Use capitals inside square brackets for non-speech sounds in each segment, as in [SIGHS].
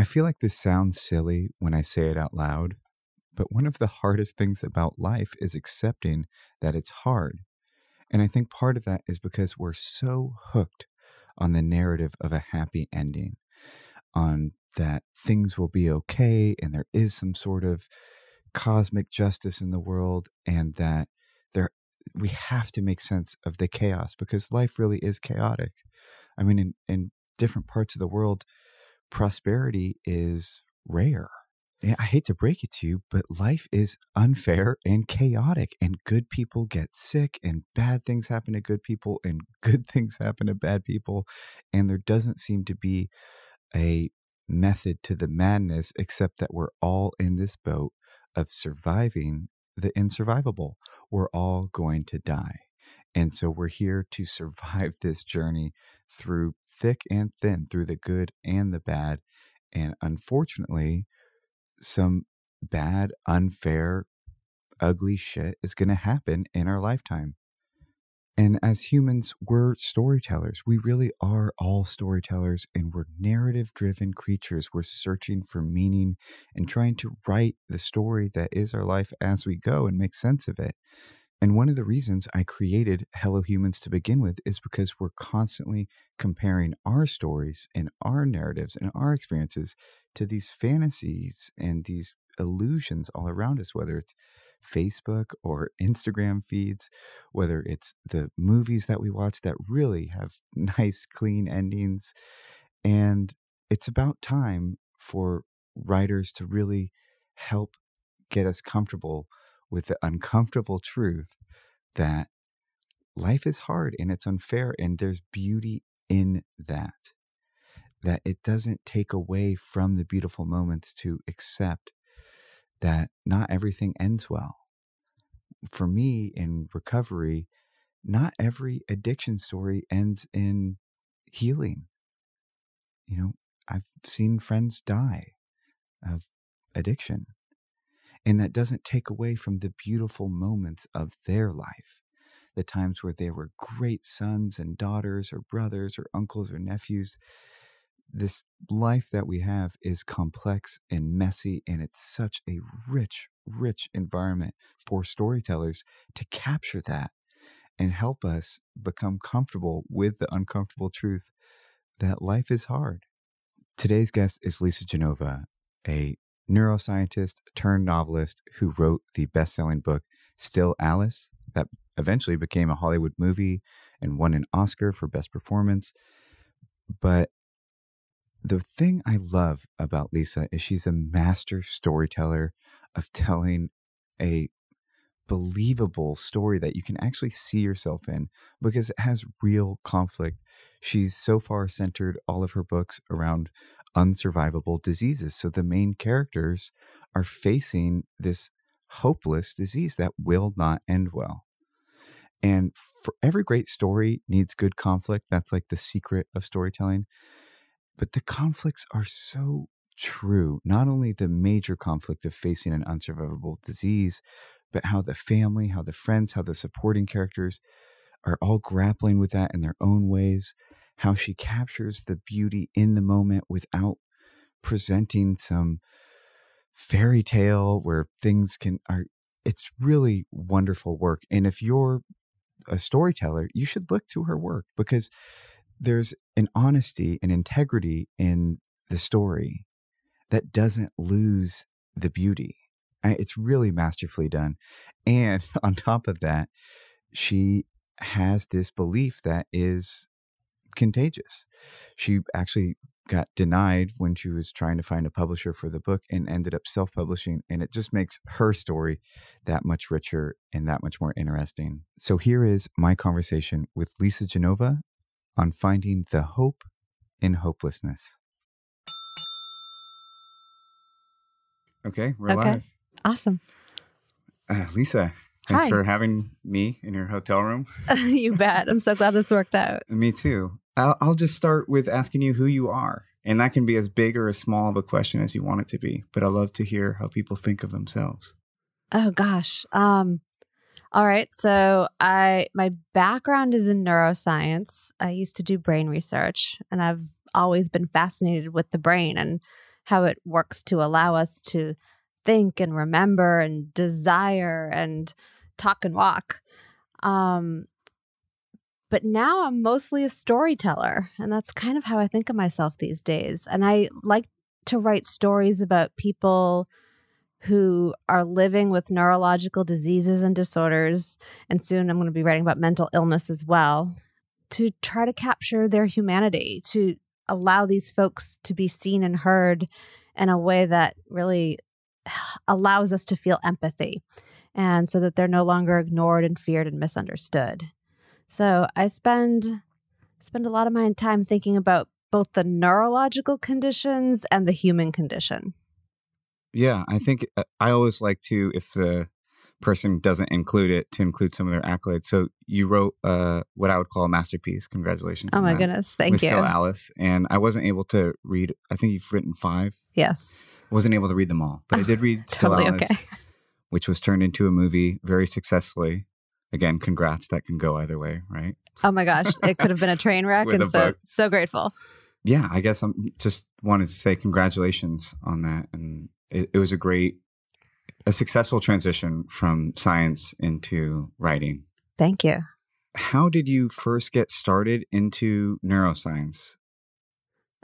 I feel like this sounds silly when I say it out loud, but one of the hardest things about life is accepting that it's hard. And I think part of that is because we're so hooked on the narrative of a happy ending, on that things will be okay and there is some sort of cosmic justice in the world and that there we have to make sense of the chaos because life really is chaotic. I mean in, in different parts of the world prosperity is rare. I hate to break it to you, but life is unfair and chaotic, and good people get sick, and bad things happen to good people, and [LAUGHS] good things happen to bad people. And there doesn't seem to be a method to the madness, except that we're all in this boat of surviving the insurvivable. We're all going to die. And so we're here to survive this journey through thick and thin, through the good and the bad. And unfortunately, some bad, unfair, ugly shit is going to happen in our lifetime. And as humans, we're storytellers. We really are all storytellers, and we're narrative driven creatures. We're searching for meaning and trying to write the story that is our life as we go and make sense of it. And one of the reasons I created Hello Humans to begin with is because we're constantly comparing our stories and our narratives and our experiences to these fantasies and these illusions all around us, whether it's Facebook or Instagram feeds, whether it's the movies that we watch that really have [LAUGHS] nice, clean endings. And it's about time for writers to really help get us comfortable with the uncomfortable truth that life is hard and it's unfair and there's beauty in that that it doesn't take away from the beautiful moments to accept that not everything ends well. For me in recovery not every addiction story ends in healing. You know i've seen friends die of addiction and that doesn't take away from the beautiful moments of their life, the times where they were great sons and daughters, or brothers, or uncles, or nephews. This life that we have is complex and messy, and it's such a rich, rich environment for storytellers to capture that and help us become comfortable with the uncomfortable truth that life is hard. Today's guest is Lisa Genova, a neuroscientist turned novelist who wrote the best selling book, Still Alice, that eventually became a Hollywood movie and won an Oscar for Best Performance. But the thing I love about Lisa is she's a master storyteller of telling a believable story that you can actually see yourself in because it has real conflict. She's so far centered all of her books around unsurvivable diseases. So the main characters are facing this hopeless disease that will not end well. And for every great story needs good conflict. That's like the secret of storytelling. But the conflicts are so true. Not only the major conflict of facing an unsurvivable disease, but how the family, how the friends, how the supporting characters are all grappling with that in their own ways how she captures the beauty in the moment without presenting some fairy tale where things can are it's really wonderful work. And if you're a storyteller you should look to her work because there's an honesty and integrity in the story that doesn't lose the beauty. It's really masterfully done. And [LAUGHS] on top of that she has this belief that is contagious. She actually got denied when she was trying to find a publisher for the book and ended up self publishing. And it just makes her story that much richer and that much more interesting. So here is my conversation with Lisa Genova on finding the hope in hopelessness. Okay, we're okay. live. Awesome. Uh, Lisa, Thanks Hi. for having me in your hotel room. [LAUGHS] you bet. I'm so glad this worked out. me too. I'll, I'll just start with asking you who you are. And that can be as big or as small of a question as you want it to be. But I love to hear how people think of themselves. Oh gosh. Um all right. So I my background is in neuroscience. I used to do brain research and I've always been fascinated with the brain and how it works to allow us to think and remember and desire and talk and walk. Um, but now I'm mostly a storyteller, and that's kind of how I think of myself these days. And I like to write stories about people who are living with neurological diseases and disorders. And soon I'm going to be writing about mental illness as well to try to capture their humanity, to allow these folks to be seen and heard in a way that really [SIGHS] allows us to feel empathy and so that they're no longer ignored and feared and misunderstood. So I spend spend a lot of my time thinking about both the neurological conditions and the human condition. Yeah, I think uh, I always like to, if the person doesn't include it, to include some of their accolades. So you wrote uh, what I would call a masterpiece. Congratulations! Oh my goodness, thank with you. Still Alice, and I wasn't able to read. I think you've written five. Yes. Wasn't able to read them all, but I did read [LAUGHS] Still totally Alice, okay. Which was turned into a movie very successfully. Again, congrats. That can go either way, right? Oh my gosh, it could have been a train [LAUGHS] wreck, and so book. so grateful. yeah, I guess I'm just wanted to say congratulations on that. And it, it was a great, a successful transition from science into writing. Thank you. How did you first get started into neuroscience?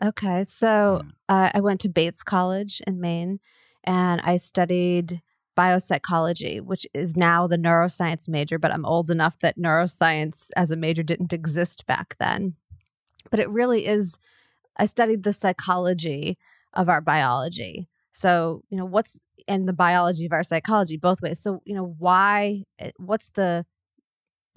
Okay, so Yeah. uh, I went to Bates College in Maine, and I studied biopsychology, which is now the neuroscience major. But I'm old enough that neuroscience as a major didn't exist back then. But it really is. I studied the psychology of our biology. So you know what's and the biology of our psychology both ways. So you know why? eh, What's the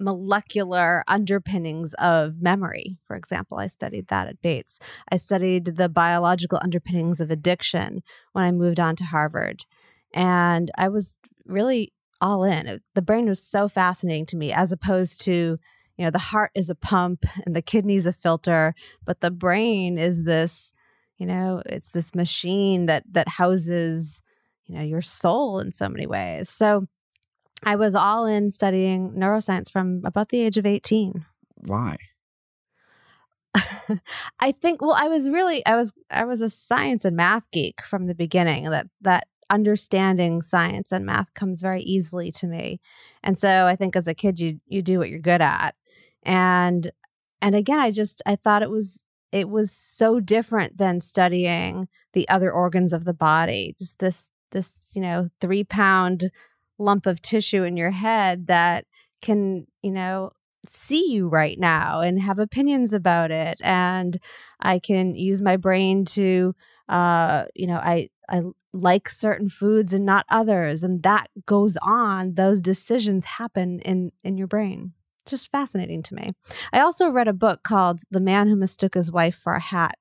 molecular underpinnings of memory, for example. I studied that at Bates. I studied the biological underpinnings of addiction when I moved on to Harvard. And I was really all in. It- the brain was so fascinating to me, as opposed to, you know, the heart is a pump [LAUGHS] and the kidney's a filter, but the brain is this, you know, it's this machine that that houses, you know, your soul in so many ways. So I was all in studying neuroscience from about the age of 18. Why? [LAUGHS] I think well I was really I was I was a science and math geek from the beginning that that understanding science and math comes very easily to me. And so I think as a kid you you do what you're good at. And and again I just I thought it was it was so different than studying the other organs of the body. Just this this, you know, 3 pound lump of tissue in your head that can, you know, see you right now and have opinions about it and i can use my brain to uh you know i i like certain foods and not others and that goes on those decisions happen in in your brain. It's just fascinating to me. I also read a book called the man who mistook his wife for a hat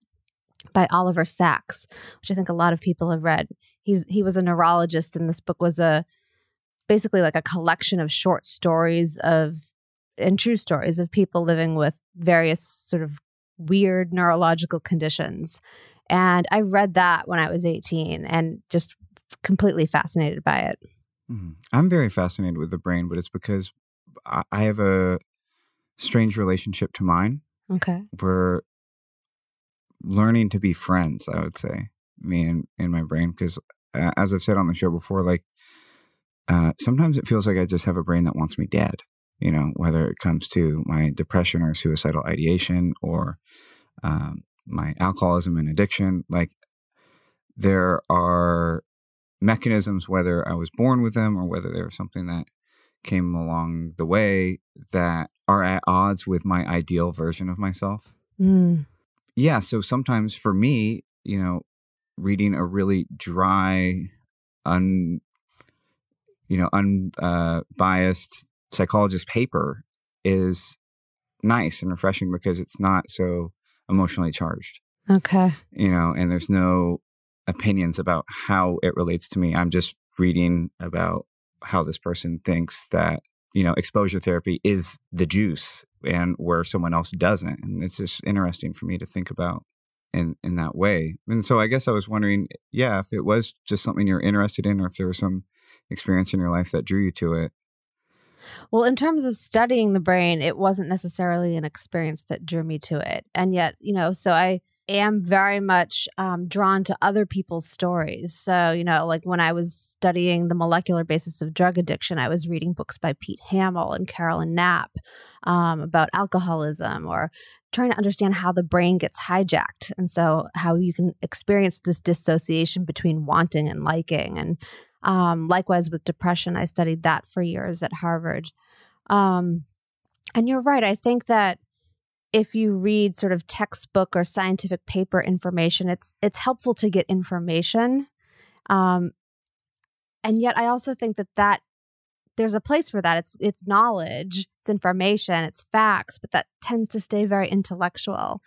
by oliver sacks which i think a lot of people have read. He's he was a neurologist and this book was a basically like a collection of short stories of and true stories of people living with various sort of weird neurological conditions. And I read that when I was 18 and just completely fascinated by it. Mhm. I'm very fascinated with the brain, but it's because I I have a strange relationship to mine. Okay. We're learning to be friends, I would say, me and, and my brain. Because uh, as I've said on the show before, like uh, sometimes it feels like I just have a brain that wants me dead, you know, whether it comes to my depression or suicidal ideation or um, my alcoholism and addiction. Like there are mechanisms, whether I was born with them or whether there was something that came along the way that are at odds with my ideal version of myself. Mm. Yeah. So sometimes for me, you know, reading a really dry, un, you know, unbiased psychologist paper is nice and refreshing because it's not so emotionally charged, Okay. you know, and there's no opinions about how it relates to me. I'm just reading about how this person thinks that, you know, exposure therapy is the juice and where someone else doesn't. And it's just interesting for me to think about in in that way. And so I guess I was wondering, yeah, if it was just something you're interested in or if there was some experience in your life that drew you to it. Well, in terms of studying the brain, it wasn't necessarily an experience that drew me to it. And yet, you know, so I am very much um, drawn to other people's stories. So, you know, like when I was studying the molecular basis of drug addiction, I was reading books by Pete Hamill and Carolyn Knapp um, about alcoholism or trying to understand how the brain gets hijacked. And so, how you can experience this dissociation between wanting and liking. And um, likewise with depression, I studied that for years at Harvard. Um, and you're right. I think that if you read sort of textbook or scientific paper information, it's it's helpful to get information. Um, and yet, I also think that that there's a place for that. It's it's knowledge, it's information, it's facts, but that tends to stay very intellectual.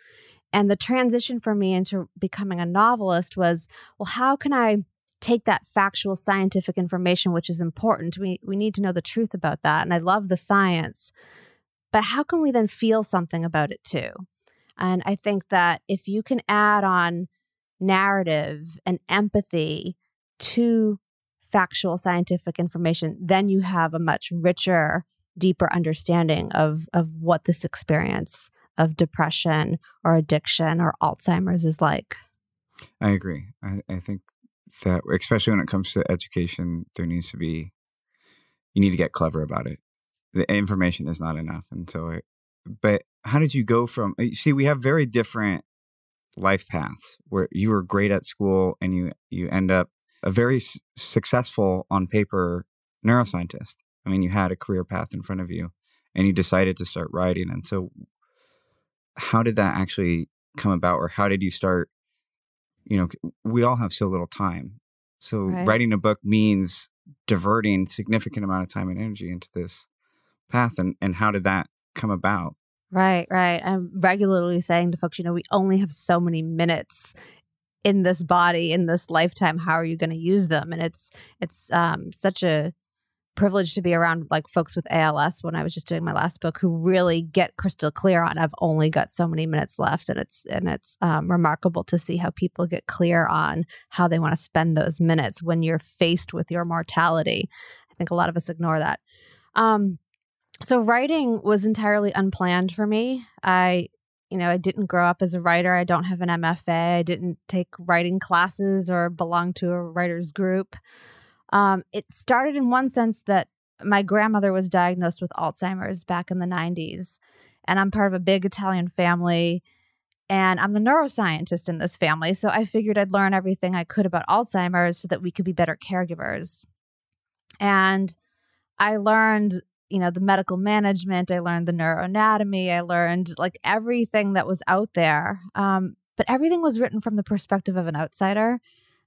And the transition for me into becoming a novelist was, well, how can I take that factual scientific information, which is important? We we need to know the truth about that, and I love the science but how can we then feel something about it too? And I think that if you can add on narrative and empathy to factual scientific information, then you have a much richer, deeper understanding of, of what this experience of depression or addiction or Alzheimer's is like. I agree. I, I think that, especially when it comes to education, there needs to be, you need to get clever about it. The information is not enough and so it, but how did you go from uh, see we have very different life paths where you were great at school and you you end up a very s- successful on paper neuroscientist. I mean you had a career path in front of you and you decided to start writing. And so how did that actually come about or how did you start you know we all have so little time so right. writing a book means diverting significant amount of time and energy into this path and, and how did that come about? Right, right. I'm regularly saying to folks, you know, we only have so many minutes in this body in this lifetime. How are you going to use them? And it's it's um, such a privilege to be around like folks with ALS when I was just doing my last book who really get crystal clear on I've only got so many minutes left and it's and it's um, remarkable to see how people get clear on how they want to spend those minutes when you're faced with your mortality. I think a lot of us ignore that. Um, so writing was entirely unplanned for me. I, you know, I didn't grow up as a writer. I don't have an MFA. I didn't take writing classes or belong to a writers group. Um, it started in one sense that my grandmother was diagnosed with Alzheimer's back in the 90s. And I'm part of a big Italian family. And I'm the neuroscientist in this family. So I figured I'd learn everything I could about Alzheimer's so that we could be better caregivers. And I learned you know the medical management i learned the neuroanatomy i learned like everything that was out there um, but everything was written from the perspective of an outsider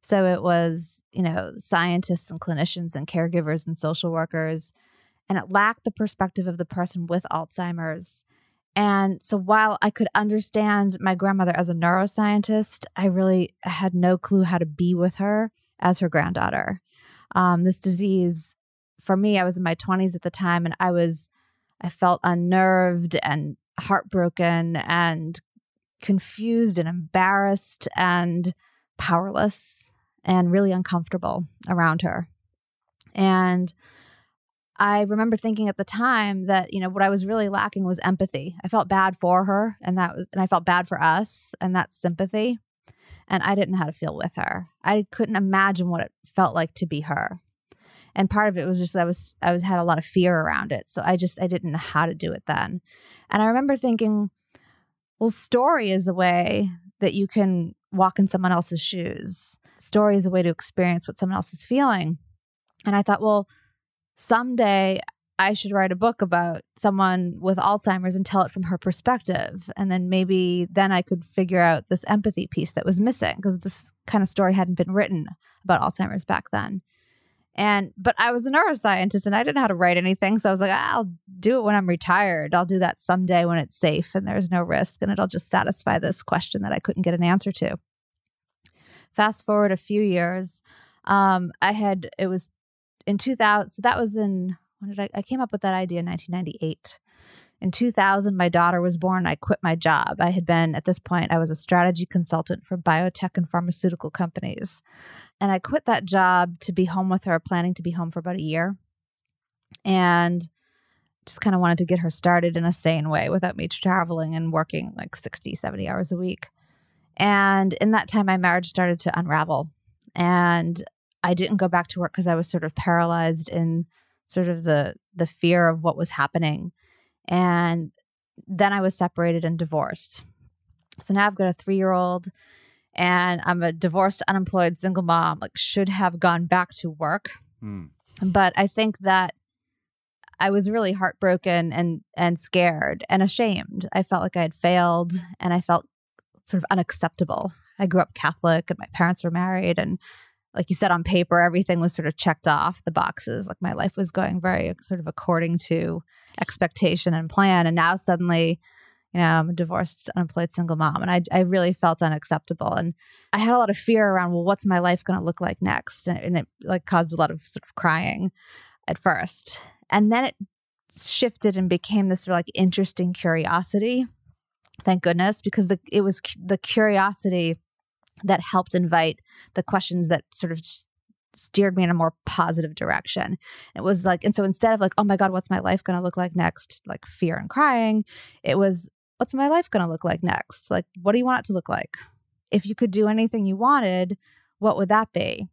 so it was you know scientists and clinicians and caregivers and social workers and it lacked the perspective of the person with alzheimer's. And so while i could understand my grandmother as a neuroscientist i really had no clue how to be with her as her granddaughter. Um, this disease for me, I was in my 20s at the time and I was, I felt unnerved and heartbroken and confused and embarrassed and powerless and really uncomfortable around her. And I remember thinking at the time that, you know, what I was really lacking was empathy. I felt bad for her and that was, and I felt bad for us and that's sympathy. And I didn't know how to feel with her. I couldn't imagine what it felt like to be her and part of it was just I was I was had a lot of fear around it. So I just I didn't know how to do it then. And I remember thinking, well, story is a way that you can walk in someone else's shoes. Story is a way to experience what someone else is feeling. And I thought, well, someday I should write a book about someone with Alzheimer's and tell it from her perspective. And then maybe then I could figure out this empathy piece that was missing because this kind of story hadn't been written about Alzheimer's back then. And but I was a neuroscientist and I didn't know how to write anything. So I was like, ah, I'll do it when I'm retired. I'll do that someday when it's safe and there's no risk and it'll just satisfy this question that I couldn't get an answer to. Fast forward a few years, um, I had it was in 2000. So that was in when did I? I came up with that idea in 1998. In 2000, my daughter was born. I quit my job. I had been, at this point, I was a strategy consultant for biotech and pharmaceutical companies. And I quit that job to be home with her, planning to be home for about a year. And just kind of wanted to get her started in a sane way without me traveling and working like 60, 70 hours a week. And in that time, my marriage started to unravel. And I didn't go back to work because I was sort of paralyzed in sort of the the fear of what was happening. And then I was separated and divorced. So now I've got a three year old and I'm a divorced, unemployed single mom, like should have gone back to work. Mm. But I think that I was really heartbroken and and scared and ashamed. I felt like I had failed and I felt sort of unacceptable. I grew up Catholic and my parents were married and like you said on paper everything was sort of checked off the boxes. Like my life was going very sort of according to expectation and plan. And now suddenly you know i'm a divorced unemployed single mom and i, I really felt unacceptable. And i had a lot of fear around well what's my life going to look like next? And, and it like caused a lot of sort of crying at first. And then it shifted and became this like interesting curiosity thank goodness because the it was the curiosity that helped invite the questions that sort of steered me in a more positive direction. It was like, and so instead of like, oh my God, what's my life going to look like next? Like fear and crying, it was, what's my life going to look like next? Like, what do you want it to look like? If you could do anything you wanted, what would that be?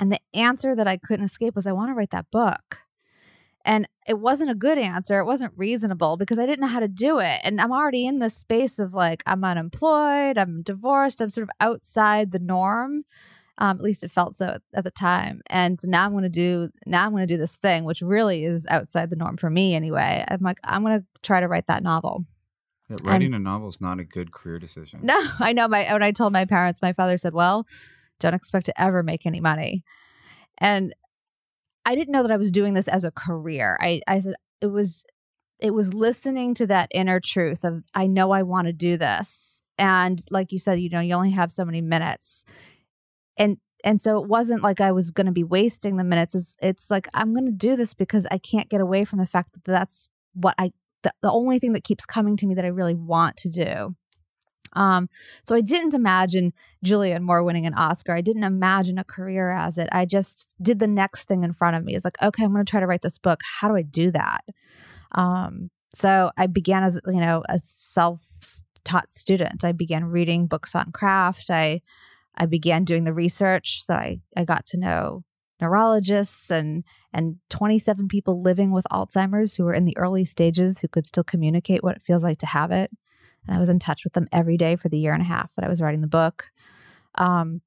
And the answer that I couldn't escape was, I want to write that book. And it wasn't a good answer. It wasn't reasonable because I didn't know how to do it. And I'm already in this space of like, I'm unemployed, I'm divorced, I'm sort of outside the norm. Um, at least it felt so at the time. And now I'm going to do, now I'm going to do this thing, which really is outside the norm for me anyway. I'm like, I'm going to try to write that novel. Yeah, writing and, a novel is not a good career decision. No, [LAUGHS] I know. My when I told my parents, my father said, "Well, don't expect to ever make any money," and I didn't know that I was doing this as a career. I, I said it was it was listening to that inner truth of I know I want to do this. And like you said, you know, you only have so many minutes. And and so it wasn't like I was going to be wasting the minutes. It's, it's like I'm going to do this because I can't get away from the fact that that's what I the, the only thing that keeps coming to me that I really want to do. Um, so I didn't imagine Julianne Moore winning an Oscar. I didn't imagine a career as it. I just did the next thing in front of me. It's like, okay, I'm going to try to write this book. How do I do that? Um, so I began as you know a self-taught student. I began reading books on craft. I I began doing the research. So I I got to know neurologists and and 27 people living with Alzheimer's who were in the early stages who could still communicate what it feels like to have it and I was in touch with them every day for the year and a half that I was writing the book. Um,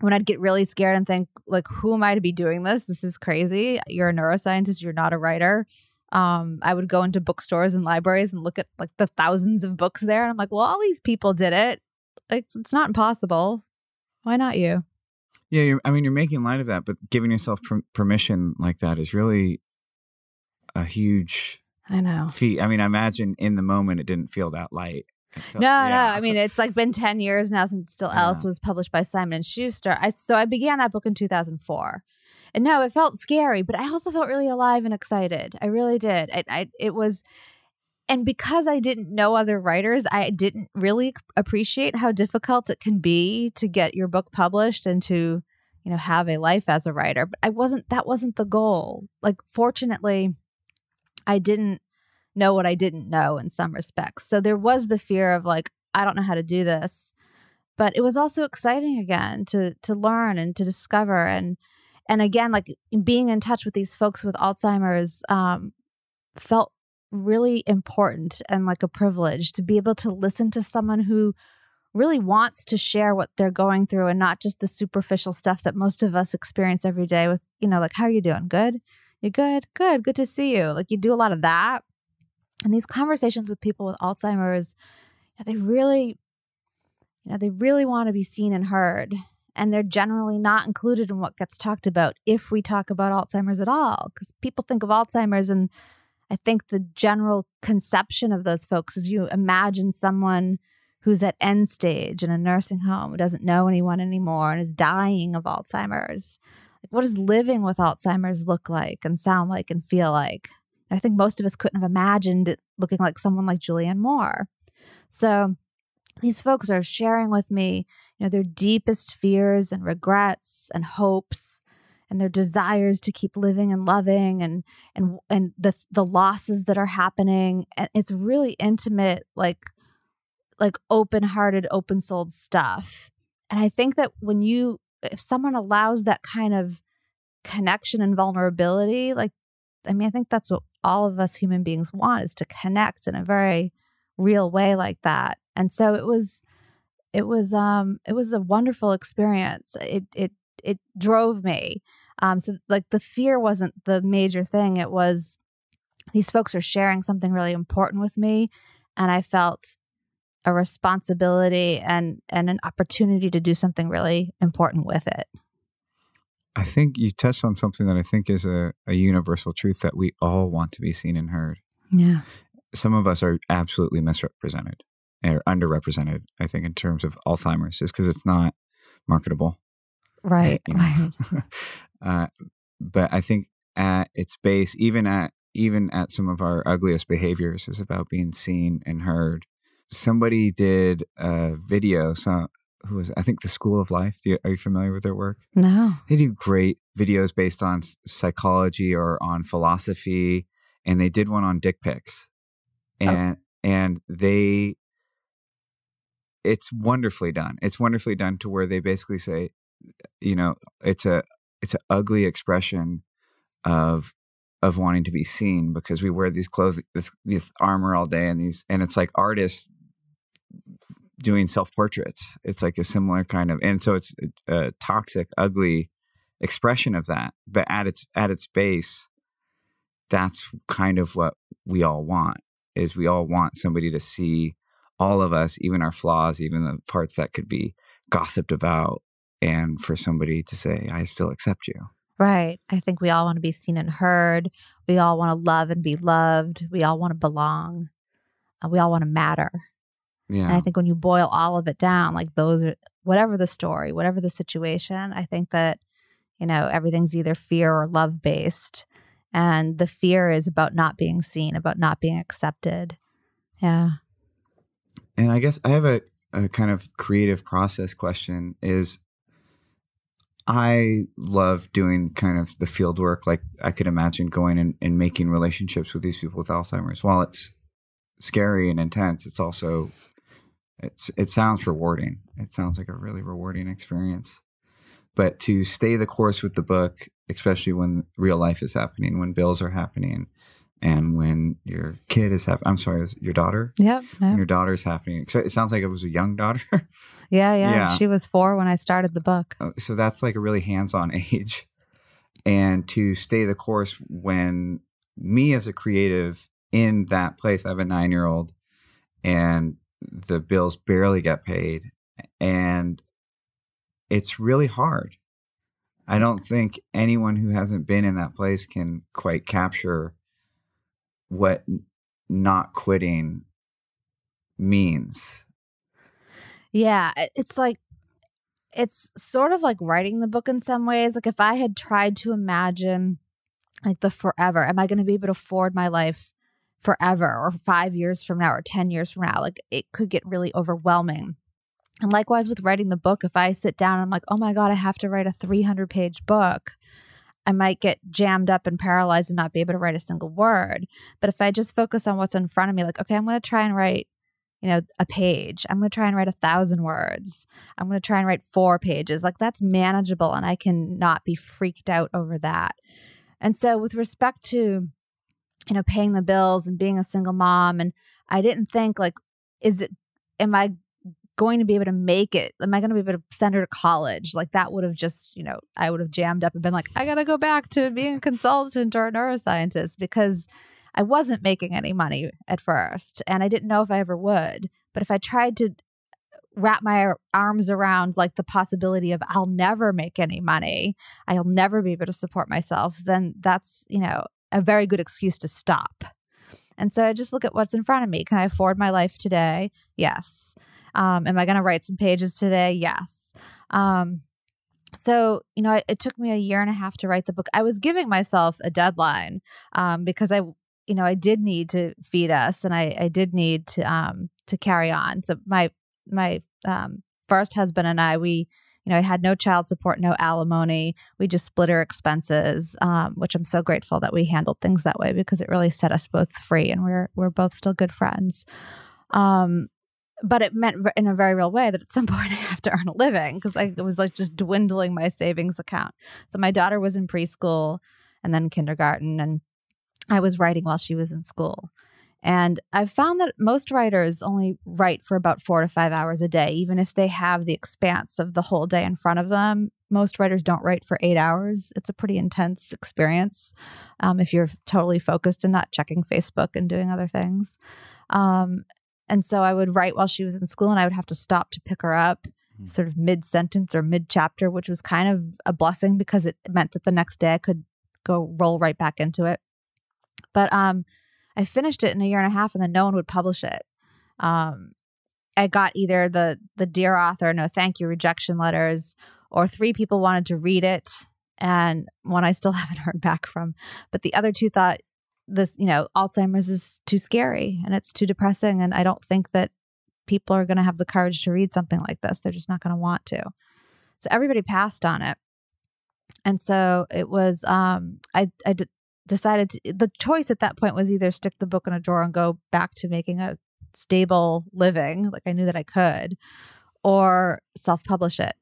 when I'd get really scared and think, like, who am I to be doing this? This is crazy. You're a neuroscientist. You're not a writer. Um, I would go into bookstores and libraries and look at like the thousands of books there. And I'm like, well, all these people did it. Like, it's not impossible. Why not you? Yeah, I mean, you're making light of that, but giving yourself per- permission like that is really a huge I know. Feat. I mean, I imagine in the moment it didn't feel that light. Felt, no, yeah. no. I mean, it's like been ten years now since Still yeah. Alice was published by Simon and Schuster. I so I began that book in 2004, and no, it felt scary, but I also felt really alive and excited. I really did. I, I it was, and because I didn't know other writers, I didn't really appreciate how difficult it can be to get your book published and to, you know, have a life as a writer. But I wasn't. That wasn't the goal. Like, fortunately I didn't know what I didn't know in some respects. So there was the fear of like, I don't know how to do this. But it was also exciting again to to learn and to discover and and again like being in touch with these folks with Alzheimer's um, felt really important and like a privilege to be able to listen to someone who really wants to share what they're going through and not just the superficial stuff that most of us experience every day with you know like how are you doing good you good? Good. Good to see you. Like you do a lot of that. And these conversations with people with Alzheimer's, you know, they really, you know, they really want to be seen and heard. And they're generally not included in what gets talked about if we talk about Alzheimer's at all. Because people think of Alzheimer's and I think the general conception of those folks is you imagine someone who's at end stage in a nursing home who doesn't know anyone anymore and is dying of Alzheimer's what does living with Alzheimer's look like and sound like and feel like? I think most of us couldn't have imagined it looking like someone like Julianne Moore. So these folks are sharing with me, you know, their deepest fears and regrets and hopes and their desires to keep living and loving and and and the the losses that are happening. And it's really intimate, like like open hearted, open souled stuff. And I think that when you, if someone allows that kind of connection and vulnerability, like, I mean, I think that's what all of us human beings want is to connect in a very real way like that. And so it was, it was, um, it was a wonderful experience. It, it, it drove me. Um, so like the fear wasn't the major thing. It was these folks are sharing something really important with me. And I felt a responsibility and and an opportunity to do something really important with it. I think you touched on something that I think is a, a universal truth that we all want to be seen and heard. Yeah. Some of us are absolutely misrepresented or underrepresented, I think, in terms of Alzheimer's, just because it's not marketable. Right. You know? Right. [LAUGHS] uh, but I think at its base, even at even at some of our ugliest behaviors, is about being seen and heard somebody did a video. So who was I think the School of Life. You, are you familiar with their work? No. They do great videos based on psychology or on philosophy, and they did one on dick pics, oh. and oh. and they. It's wonderfully done. It's wonderfully done to where they basically say, you know, it's a it's an ugly expression of of wanting to be seen because we wear these clothes this, this armor all day and these and it's like artists doing self portraits. It's like a similar kind of, and so it's a toxic, ugly expression of that. But at its at its base, that's kind of what we all want. Is we all want somebody to see all of us, even our flaws, even the parts that could be gossiped about, and for somebody to say, "I still accept you." Right. I think we all want to be seen and heard. We all want to love and be loved. We all want to belong. Uh, we all want to matter. Yeah. And I think when you boil all of it down, like those are whatever the story, whatever the situation, I think that, you know, everything's either fear or love based. And the fear is about not being seen, about not being accepted. Yeah. And I guess I have a, a kind of creative process question is I love doing kind of the field work. Like I could imagine going and, and making relationships with these people with Alzheimer's. While it's scary and intense, it's also it's it sounds rewarding. It sounds like a really rewarding experience. But to stay the course with the book, especially when real life is happening, when bills are happening, and when your kid is happening. I'm sorry, your daughter. Yep. yep. When your daughter is happening. So it sounds like it was a young daughter. [LAUGHS] yeah, yeah, yeah. She was four when I started the book. Uh, so that's like a really hands-on [LAUGHS] age, and to stay the course when me as a creative in that place, I have a nine-year-old, and the bills barely get paid and it's really hard. I don't think anyone who hasn't been in that place can quite capture what not quitting means. Yeah, it's like it's sort of like writing the book in some ways. Like if I had tried to imagine like the forever, am I going to be able to afford my life forever or five years from now or 10 years from now. Like it could get really overwhelming. And likewise with writing the book, if I sit down I'm like, oh my God, I have to write a 300 page book, I might get jammed up and paralyzed and not be able to write a single word. But if I just focus on what's in front of me, like, okay, I'm going to try and write, you know, a page. I'm going to try and write a thousand words. I'm going to try and write four pages. Like that's manageable and I can not be freaked out over that. And so with respect to you know, paying the bills and being a single mom. And I didn't think, like, is it, am I going to be able to make it? Am I going to be able to send her to college? Like, that would have just, you know, I would have jammed up and been like, I got to go back to being a consultant or a neuroscientist because I wasn't making any money at first. And I didn't know if I ever would. But if I tried to wrap my arms around like the possibility of I'll never make any money, I'll never be able to support myself, then that's, you know, a very good excuse to stop. And so I just look at what's in front of me. Can I afford my life today? Yes. Um, am I going to write some pages today? Yes. Um, so, you know, it, it, took me a year and a half to write the book. I was giving myself a deadline um, because I, you know, I did need to feed us and I, I did need to um, to carry on. So my my um, first husband and I, we you know, I had no child support, no alimony. We just split our expenses, um, which I'm so grateful that we handled things that way because it really set us both free, and we're we're both still good friends. Um, but it meant in a very real way that at some [LAUGHS] point I have to earn a living because I was like just dwindling my savings account. So my daughter was in preschool and then kindergarten, and I was writing while she was in school. And I've found that most writers only write for about four to five hours a day, even if they have the expanse of the whole day in front of them. Most writers don't write for eight hours. It's a pretty intense experience um, if you're totally focused and not checking Facebook and doing other things. Um, and so I would write while she was in school, and I would have to stop to pick her up Mm. sort of mid sentence or mid chapter, which was kind of a blessing because it meant that the next day I could go roll right back into it. But um, I finished it in a year and a half, and then no one would publish it. Um, I got either the the dear author no thank you rejection letters, or three people wanted to read it, and one I still [LAUGHS] haven't heard back from. But the other two thought this, you know, Alzheimer's is too scary and it's too depressing, and I don't think that people are going to have the courage to read something like this. They're just not going to want to. So everybody passed on it. And so it was, um, I, I d- decided to, the choice at that point was either stick the book in a drawer and go back to making a stable living, like I knew that I could, or self publish it.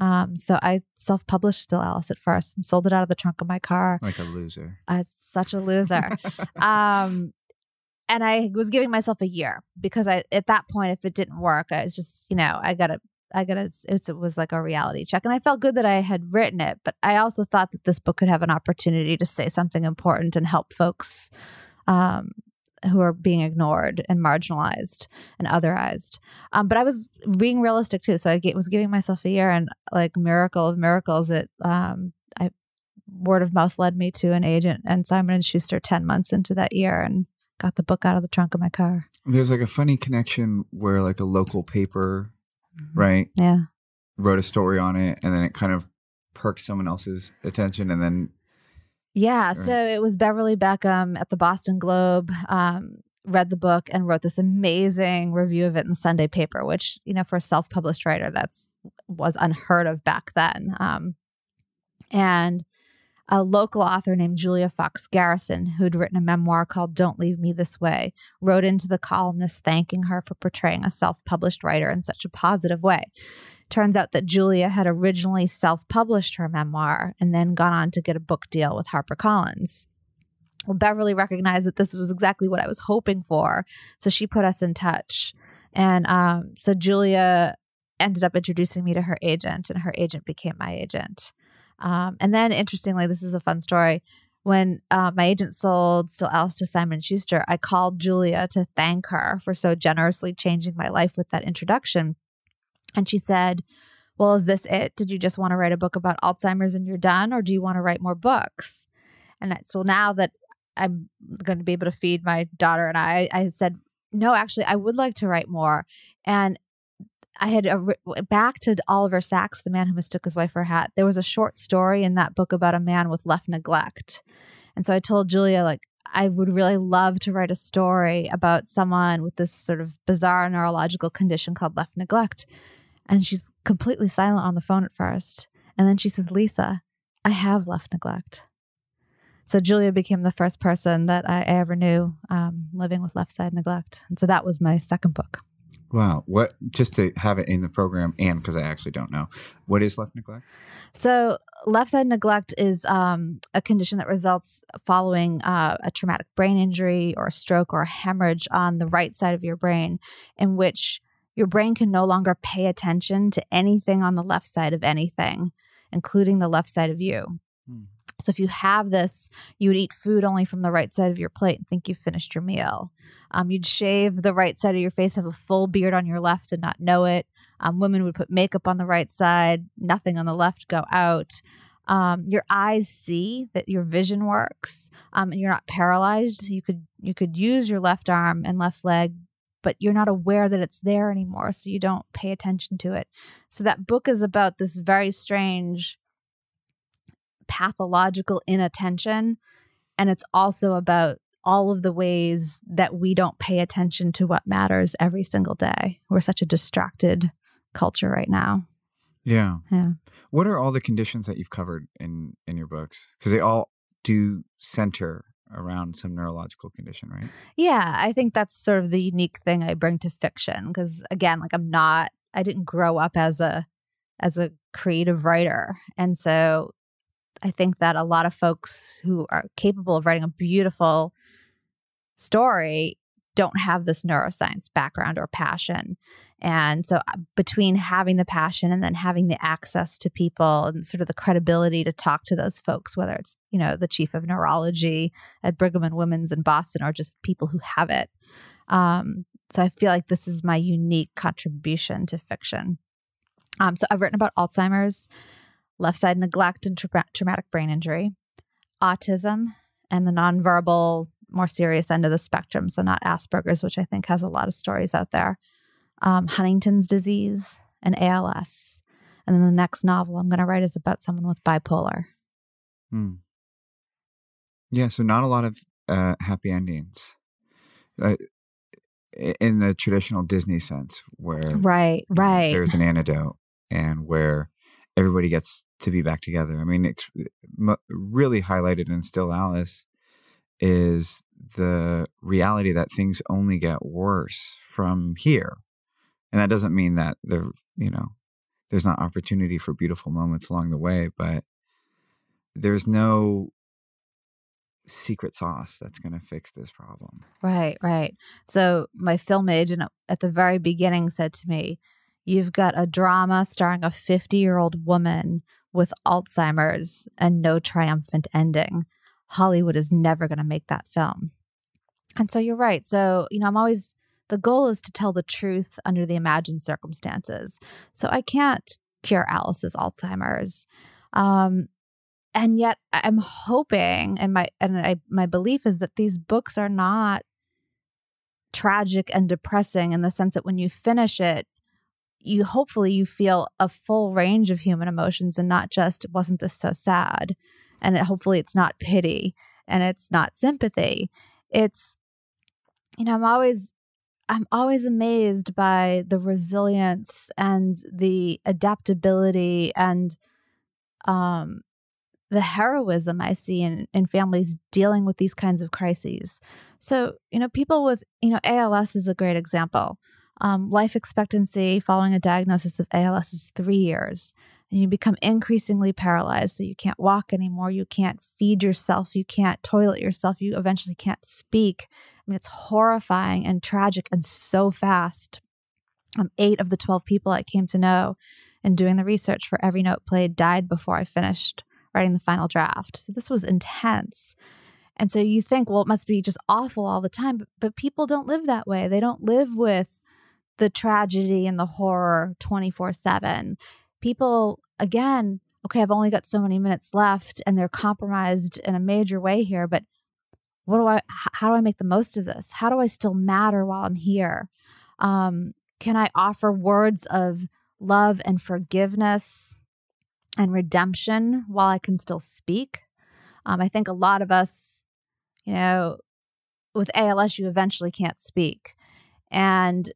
Um, so I self published Still Alice at first and sold it out of the trunk of my car. Like a loser. I was such a loser. [LAUGHS] um, and I was giving myself a year because I at that point, if it didn't work, I was just you know I gotta I got it. it was like a reality check, and I felt good that I had written it, but I also thought that this book could have an opportunity to say something important and help folks. Um, who are being ignored and marginalized and otherized. Um, but I was being realistic too. So I was giving myself a year and like miracle of miracles, it um, I word of mouth led me to an agent and Simon and Schuster 10 months into that year and got the book out of the trunk of my car. There's like a funny connection where like a local paper, right, Yeah. wrote a story on it and then it kind of perked someone else's attention and then Yeah. Right. So it was Beverly Beckham at the Boston Globe, um, read the book and wrote this amazing review of it in the Sunday paper, which, you know, for a self published writer, that's was unheard of back then. Um, and a local author named Julia Fox Garrison, who'd written a memoir called Don't Leave Me This Way, wrote into the columnist thanking her for portraying a self published writer in such a positive way. Turns out that Julia had originally self published her memoir and then gone on to get a book deal with HarperCollins. Well, Beverly recognized that this was exactly what I was hoping for. So she put us in touch. And um, so Julia ended up introducing me to her agent, and her agent became my agent. Um, and then, interestingly, this is a fun story. When uh, my agent sold Still Alice to Simon Schuster, I called Julia to thank her for so generously changing my life with that introduction. And she said, Well, is this it? Did you just want to write a book about Alzheimer's and you're done? Or do you want to write more books? And so now that I'm going to be able to feed my daughter and I, I said, No, actually, I would like to write more. And I had a, back to Oliver Sacks, the man who mistook his wife for a hat. There was a short story in that book about a man with left neglect. And so I told Julia, like, I would really love to write a story about someone with this sort of bizarre neurological condition called left neglect. And she's completely silent on the phone at first. And then she says, Lisa, I have left neglect. So Julia became the first person that I ever knew um, living with left side neglect. And so that was my second book. Wow, what just to have it in the program and because I actually don't know. What is left neglect? So, left side neglect is um, a condition that results following uh, a traumatic brain injury or a stroke or a hemorrhage on the right side of your brain, in which your brain can no longer pay attention to anything on the left side of anything, including the left side of you. Hmm. So, if you have this, you would eat food only from the right side of your plate and think you've finished your meal. Um, you'd shave the right side of your face, have a full beard on your left and not know it. Um, women would put makeup on the right side, nothing on the left go out. Um, your eyes see that your vision works, um, and you're not paralyzed. You could you could use your left arm and left leg, but you're not aware that it's there anymore, so you don't pay attention to it. So that book is about this very strange pathological inattention, and it's also about all of the ways that we don't pay attention to what matters every single day. We're such a distracted culture right now. Yeah. Yeah. What are all the conditions that you've covered in in your books? Because they all do center around some neurological condition, right? Yeah, I think that's sort of the unique thing I bring to fiction because again, like I'm not I didn't grow up as a as a creative writer. And so I think that a lot of folks who are capable of writing a beautiful story don't have this neuroscience background or passion. And so, uh, between having the passion and then having the access to people and sort of the credibility to talk to those folks, whether it's, you know, the chief of neurology at Brigham and Women's in Boston or just people who have it. Um, so, I feel like this is my unique contribution to fiction. Um, so, I've written about Alzheimer's, left side neglect and tra- traumatic brain injury, autism, and the nonverbal, more serious end of the spectrum. So, not Asperger's, which I think has a lot of stories out there um, Huntington's disease, and ALS. And then the next novel I'm going to write is about someone with bipolar. Hmm. Yeah, so not a lot of uh, happy endings. Uh, in the traditional Disney sense, where right, right, there's an antidote, and where everybody gets to be back together. I mean, it's uh, really highlighted in Still Alice is the reality that things only get worse from here. And that doesn't mean that there you know there's not opportunity for beautiful moments along the way but there's no secret sauce that's going to fix this problem. Right right. So my film agent at the very beginning said to me you've got a drama starring a 50 year old woman with alzheimer's and no triumphant ending hollywood is never going to make that film and so you're right so you know i'm always the goal is to tell the truth under the imagined circumstances. So I can't cure Alice's Alzheimer's. Um, and yet I'm hoping and my and I, my belief is that these books are not tragic and depressing in the sense that when you finish it you hopefully you feel a full range of human emotions and not just wasn't this so sad and it, hopefully it's not pity and it's not sympathy it's you know i'm always I'm always amazed by the resilience and the adaptability and um, the heroism I see in, in families dealing with these kinds of crises. So, you know, people with, you know, ALS is a great example. Um, life expectancy following a diagnosis of ALS is three years. And you become increasingly paralyzed. So you can't walk anymore. You can't feed yourself. You can't toilet yourself. You eventually can't speak I mean, it's horrifying and tragic and so fast. Um, eight of the 12 people I came to know in doing the research for every note played died before I finished writing the final draft. So this was intense. And so you think, well, it must be just awful all the time. But, but people don't live that way. They don't live with the tragedy and the horror 24 7. People, again, okay, I've only got so many minutes left and they're compromised in a major way here, but what do I, how do I make the most of this? How do I still matter while I'm here? Um, can I offer words of love and forgiveness and redemption while I can still speak? Um, I think a lot of us, you know, with ALS, you eventually can't speak. And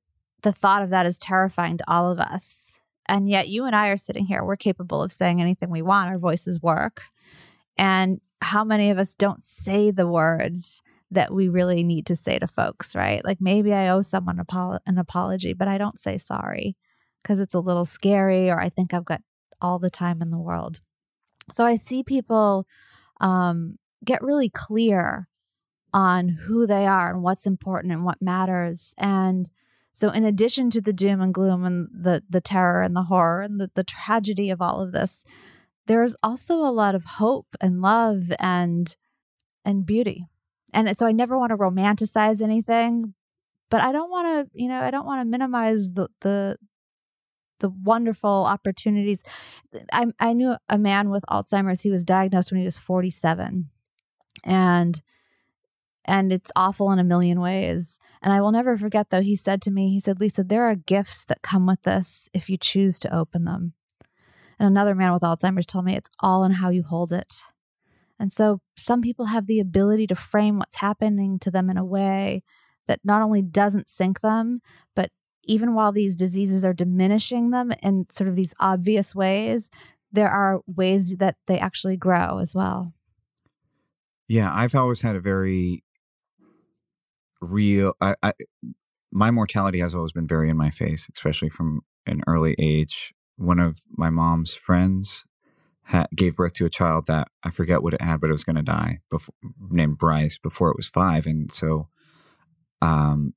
the thought of that is terrifying to all of us. And yet, you and I are sitting here, we're capable of saying anything we want, our voices work. And how many of us don't say the words that we really need to say to folks, right? Like maybe I owe someone an apology, but I don't say sorry because it's a little scary or I think I've got all the time in the world. So I see people um, get really clear on who they are and what's important and what matters. And so, in addition to the doom and gloom and the the terror and the horror and the, the tragedy of all of this, there's also a lot of hope and love and and beauty. And so I never want to romanticize anything, but I don't want to, you know, I don't want to minimize the the the wonderful opportunities. I I knew a man with Alzheimer's. He was diagnosed when he was 47. And and it's awful in a million ways. And I will never forget though he said to me, he said, "Lisa, there are gifts that come with this if you choose to open them." And another man with Alzheimer's told me it's all in how you hold it. And so some people have the ability to frame what's happening to them in a way that not only doesn't sink them, but even while these diseases are diminishing them in sort of these obvious ways, there are ways that they actually grow as well. Yeah, I've always had a very real. I, I my mortality has always been very in my face, especially from an early age. One of my mom's friends gave birth to a child that I forget what it had, but it was going to die before, named Bryce before it was five, and so, um,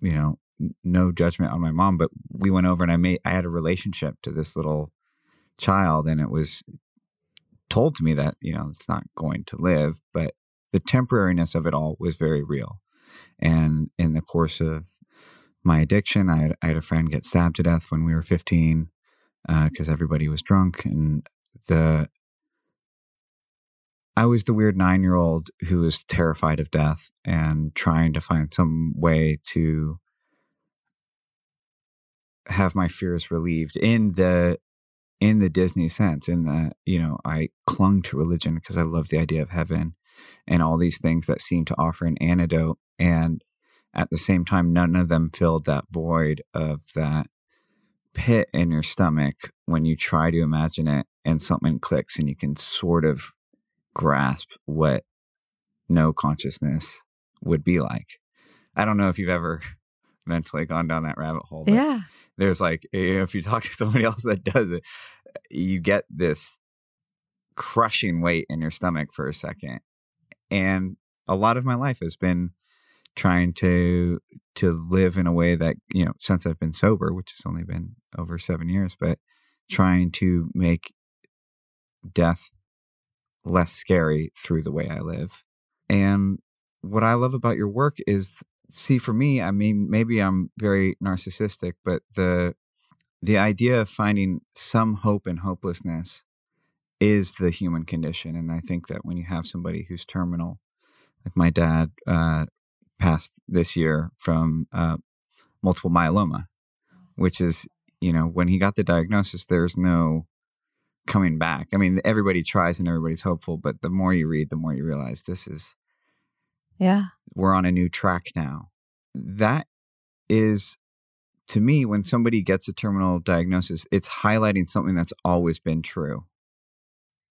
you know, no judgment on my mom, but we went over and I made I had a relationship to this little child, and it was told to me that you know it's not going to live, but the temporariness of it all was very real. And in the course of my addiction, I had, I had a friend get stabbed to death when we were 15 because uh, everybody was drunk, and the I was the weird nine year old who was terrified of death and trying to find some way to have my fears relieved in the in the Disney sense. In the you know, I clung to religion because I love the idea of heaven and all these things that seem to offer an antidote. And at the same time, none of them filled that void of that pit in your stomach when you try to imagine it and something clicks and you can sort of grasp what no consciousness would be like. I don't know if you've ever [LAUGHS] mentally gone down that rabbit hole. yeah. There's like, if you talk to [LAUGHS] somebody else that does it, you get this crushing weight in your stomach for a second. And a lot of my life has been trying to to live in a way that you know since i've been sober which has only been over seven years but trying to make death less scary through the way i live. And what i love about your work is see for me i mean maybe i'm very narcissistic but the the idea of finding some hope in hopelessness is the human condition. And i think that when you have somebody who's terminal like my dad uh, passed this year from uh, multiple myeloma, which is, you know, when he got the diagnosis, there's no coming back. I mean, everybody tries and everybody's hopeful, but the more you read, the more you realize this is, yeah, we're on a new track now. That is, to me, when somebody gets a terminal diagnosis, it's highlighting something that's always been true.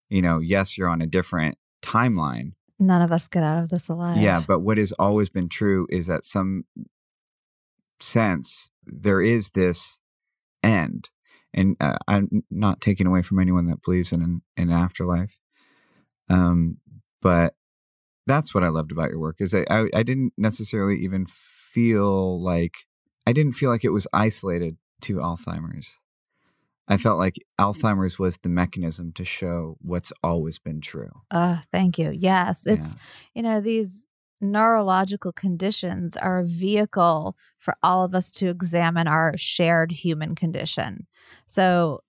You know, yes, you're on a different timeline, none of us get out of this alive. Yeah, but what has always been true is that some sense there is this end, and uh, I'm not taking away from anyone that believes in an, an afterlife. Um, but that's what I loved about your work is I, I I didn't necessarily even feel like I didn't feel like it was isolated to Alzheimer's. I felt like Alzheimer's was the mechanism to show what's always been true. Uh, thank you. Yes. It's, yeah. you know, these neurological conditions are a vehicle for all of us to examine our shared human condition. So,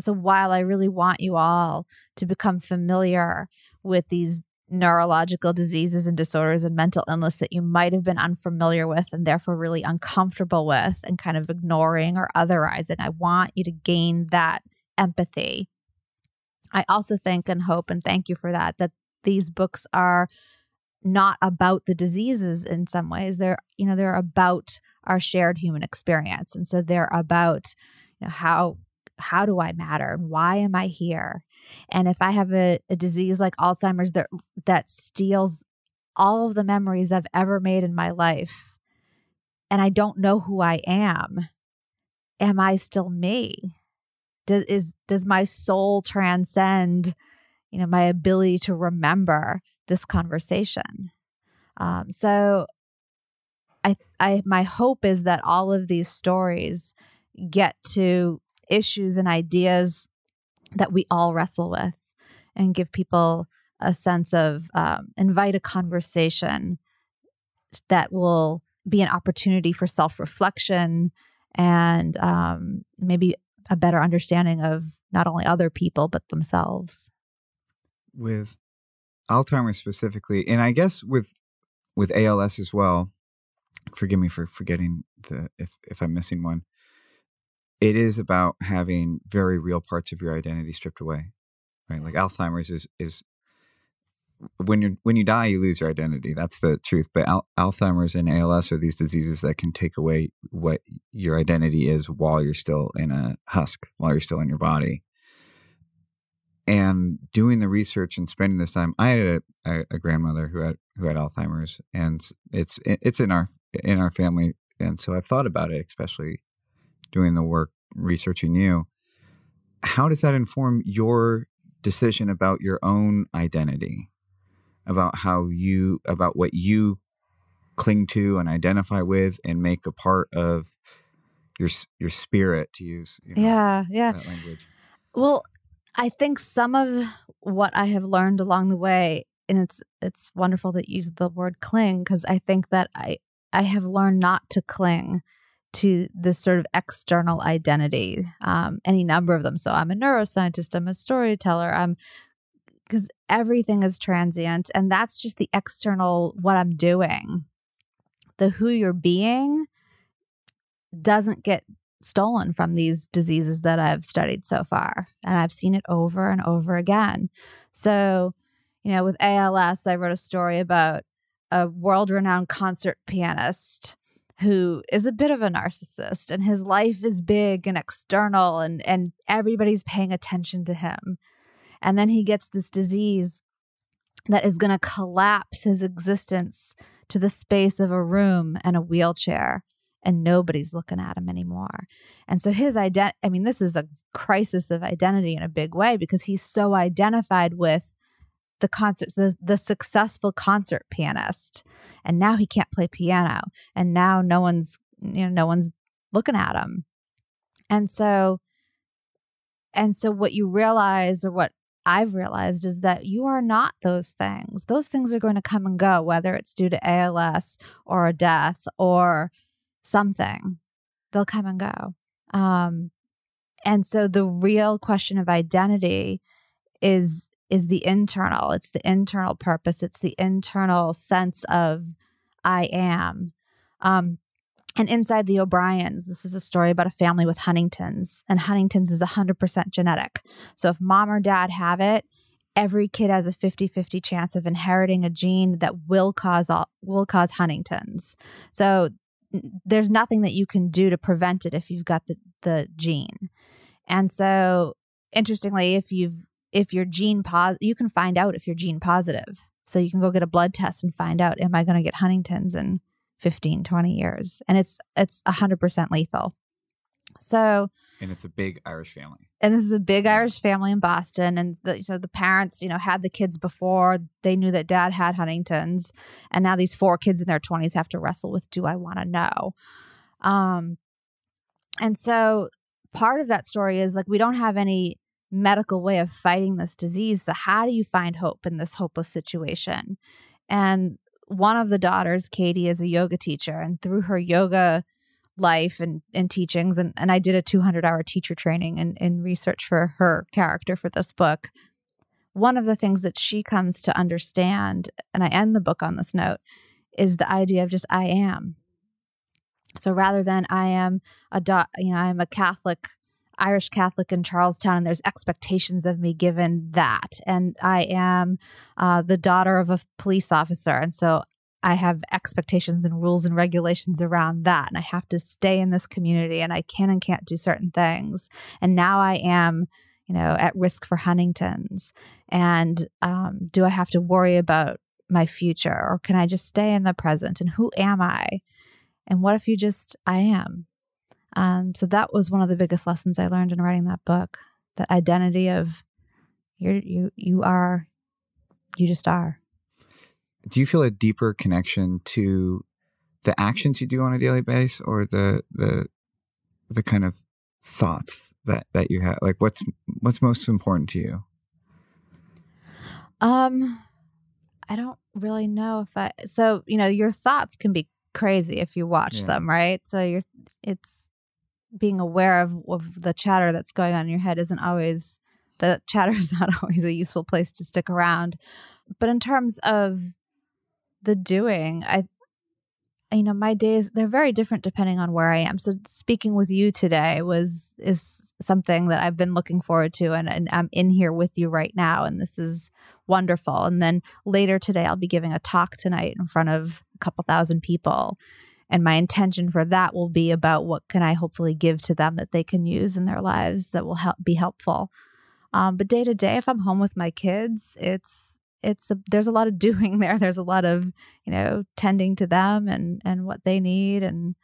so while I really want you all to become familiar with these neurological diseases and disorders and mental illness that you might have been unfamiliar with and therefore really uncomfortable with and kind of ignoring or otherizing. I want you to gain that empathy. I also think and hope and thank you for that that these books are not about the diseases in some ways. They're, you know, they're about our shared human experience. And so they're about, you know, how how do I matter why am I here? And if I have a, a disease like Alzheimer's that that steals all of the memories I've ever made in my life, and I don't know who I am, am I still me? Does is does my soul transcend, you know, my ability to remember this conversation? Um, so, I, I, my hope is that all of these stories get to issues and ideas that we all wrestle with and give people a sense of um, invite a conversation that will be an opportunity for self reflection and um, maybe a better understanding of not only other people but themselves. With Alzheimer's specifically, and I guess with with ALS as well. Forgive me for forgetting the if if I'm missing one it is about having very real parts of your identity stripped away right? Like mm-hmm. alzheimer's is is when you when you die you lose your identity that's the truth but Al- alzheimer's and als are these diseases that can take away what your identity is while you're still in a husk while you're still in your body. And doing the research and spending this time, I had a, a, a grandmother who had who had Alzheimer's, and it's it's in our in our family, and so I've thought about it, especially doing the work researching you. How does that inform your decision about your own identity, about how you about what you cling to and identify with and make a part of your your spirit to use you know, yeah yeah. language? Well i think some of what i have learned along the way and it's it's wonderful that you use the word cling because i think that i i have learned not to cling to this sort of external identity um, any number of them so i'm a neuroscientist i'm a storyteller i'm because everything is transient and that's just the external what i'm doing the who you're being doesn't get stolen from these diseases that I've studied so far. And I've seen it over and over again. So, you know, with ALS, I wrote a story about a world renowned concert pianist who is a bit of a narcissist and his life is big and external and and everybody's paying attention to him. And then he gets this disease that is going to collapse his existence to the space of a room and a wheelchair and nobody's looking at him anymore. And so his identity, I mean, this is a crisis of identity in a big way because he's so identified with the concert, the, the successful concert pianist. And now he can't play piano. And now no one's, you know, no one's looking at him. And so, and so what you realize or what I've realized is that you are not those things. Those things are going to come and go, whether it's due to ALS or a death or something, they'll come and go. Um, and so the real question of identity is is the internal. It's the internal purpose. It's the internal sense of I am. Um, and inside the O'Briens, this is a story about a family with Huntington's, and Huntington's is 100% genetic. So if mom or dad have it, every kid has a 50-50 chance of inheriting a gene that will cause all, will cause Huntington's. So there's nothing that you can do to prevent it if you've got the the gene. And so interestingly, if you've if you're gene positive, you can find out if you're gene positive. So you can go get a blood test and find out am I going to get Huntington's in 15, 20 years? And it's it's 100% lethal. So and it's a big Irish family. And this is a big Irish family in Boston. And the, so the parents, you know, had the kids before they knew that dad had Huntington's. And now these four kids in their 20s have to wrestle with do I want to know? Um, and so part of that story is like we don't have any medical way of fighting this disease. So, how do you find hope in this hopeless situation? And one of the daughters, Katie, is a yoga teacher. And through her yoga life and, and teachings and, and i did a 200 hour teacher training and in, in research for her character for this book one of the things that she comes to understand and i end the book on this note is the idea of just i am so rather than i am a do- you know i'm a catholic irish catholic in charlestown and there's expectations of me given that and i am uh, the daughter of a police officer and so I have expectations and rules and regulations around that. And I have to stay in this community and I can and can't do certain things. And now I am, you know, at risk for Huntington's. And um, do I have to worry about my future or can I just stay in the present? And who am I? And what if you just, I am? Um, so that was one of the biggest lessons I learned in writing that book. The identity of you're, you, you are, you just are do you feel a deeper connection to the actions you do on a daily basis or the the the kind of thoughts that that you have like what's what's most important to you um i don't really know if i so you know your thoughts can be crazy if you watch yeah. them right so you're it's being aware of, of the chatter that's going on in your head isn't always the [LAUGHS] chatter is not always a useful place to stick around. But in terms of the doing, I you know my days they're very different depending on where i am. So speaking with you today was is something that i've been looking forward to and, and i'm in here with you right now and this is wonderful. And then later today i'll be giving a talk tonight in front of a couple thousand people and my intention for that will be about what can i hopefully give to them that they can use in their lives that will help be helpful Um, but day to day, if I'm home with my kids, it's it's a, there's a lot of [LAUGHS] doing there. There's a lot of you know tending to them and and what they need, and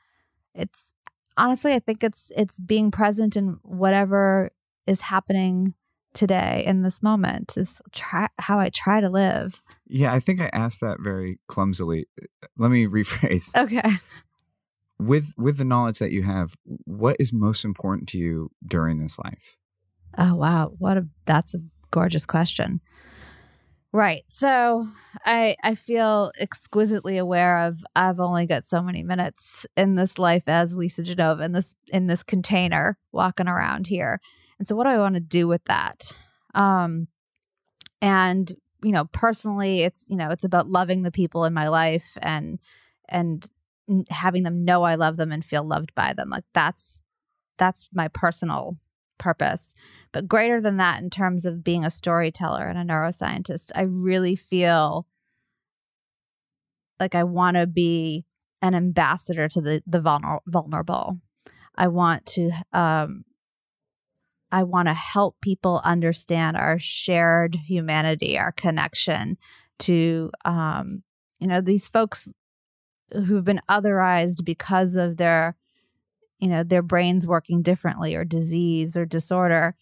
it's honestly, I think it's it's being present in whatever is happening today in this moment is try, how I try to live. Yeah, I think I asked that very clumsily. Uh, let me [LAUGHS] rephrase. Okay. With with the knowledge that you have, what is most important to you during this life? Oh wow, what a that's a gorgeous question. Right. So I I feel exquisitely aware of I've only got so many minutes in this life as Lisa Genova in this in this container walking around here. And so what do I want to do with that? Um and you know, personally it's you know, it's about loving the people in my life and and having them know I love them and feel loved by them. Like that's that's my personal purpose. But greater than that, in terms of being a storyteller and a neuroscientist, I really feel like I want to be an ambassador to the the vulner- vulnerable. I want to um, I want to help people understand our shared humanity, our connection to um, you know these folks who've been otherized because of their you know their brains working differently or disease or disorder.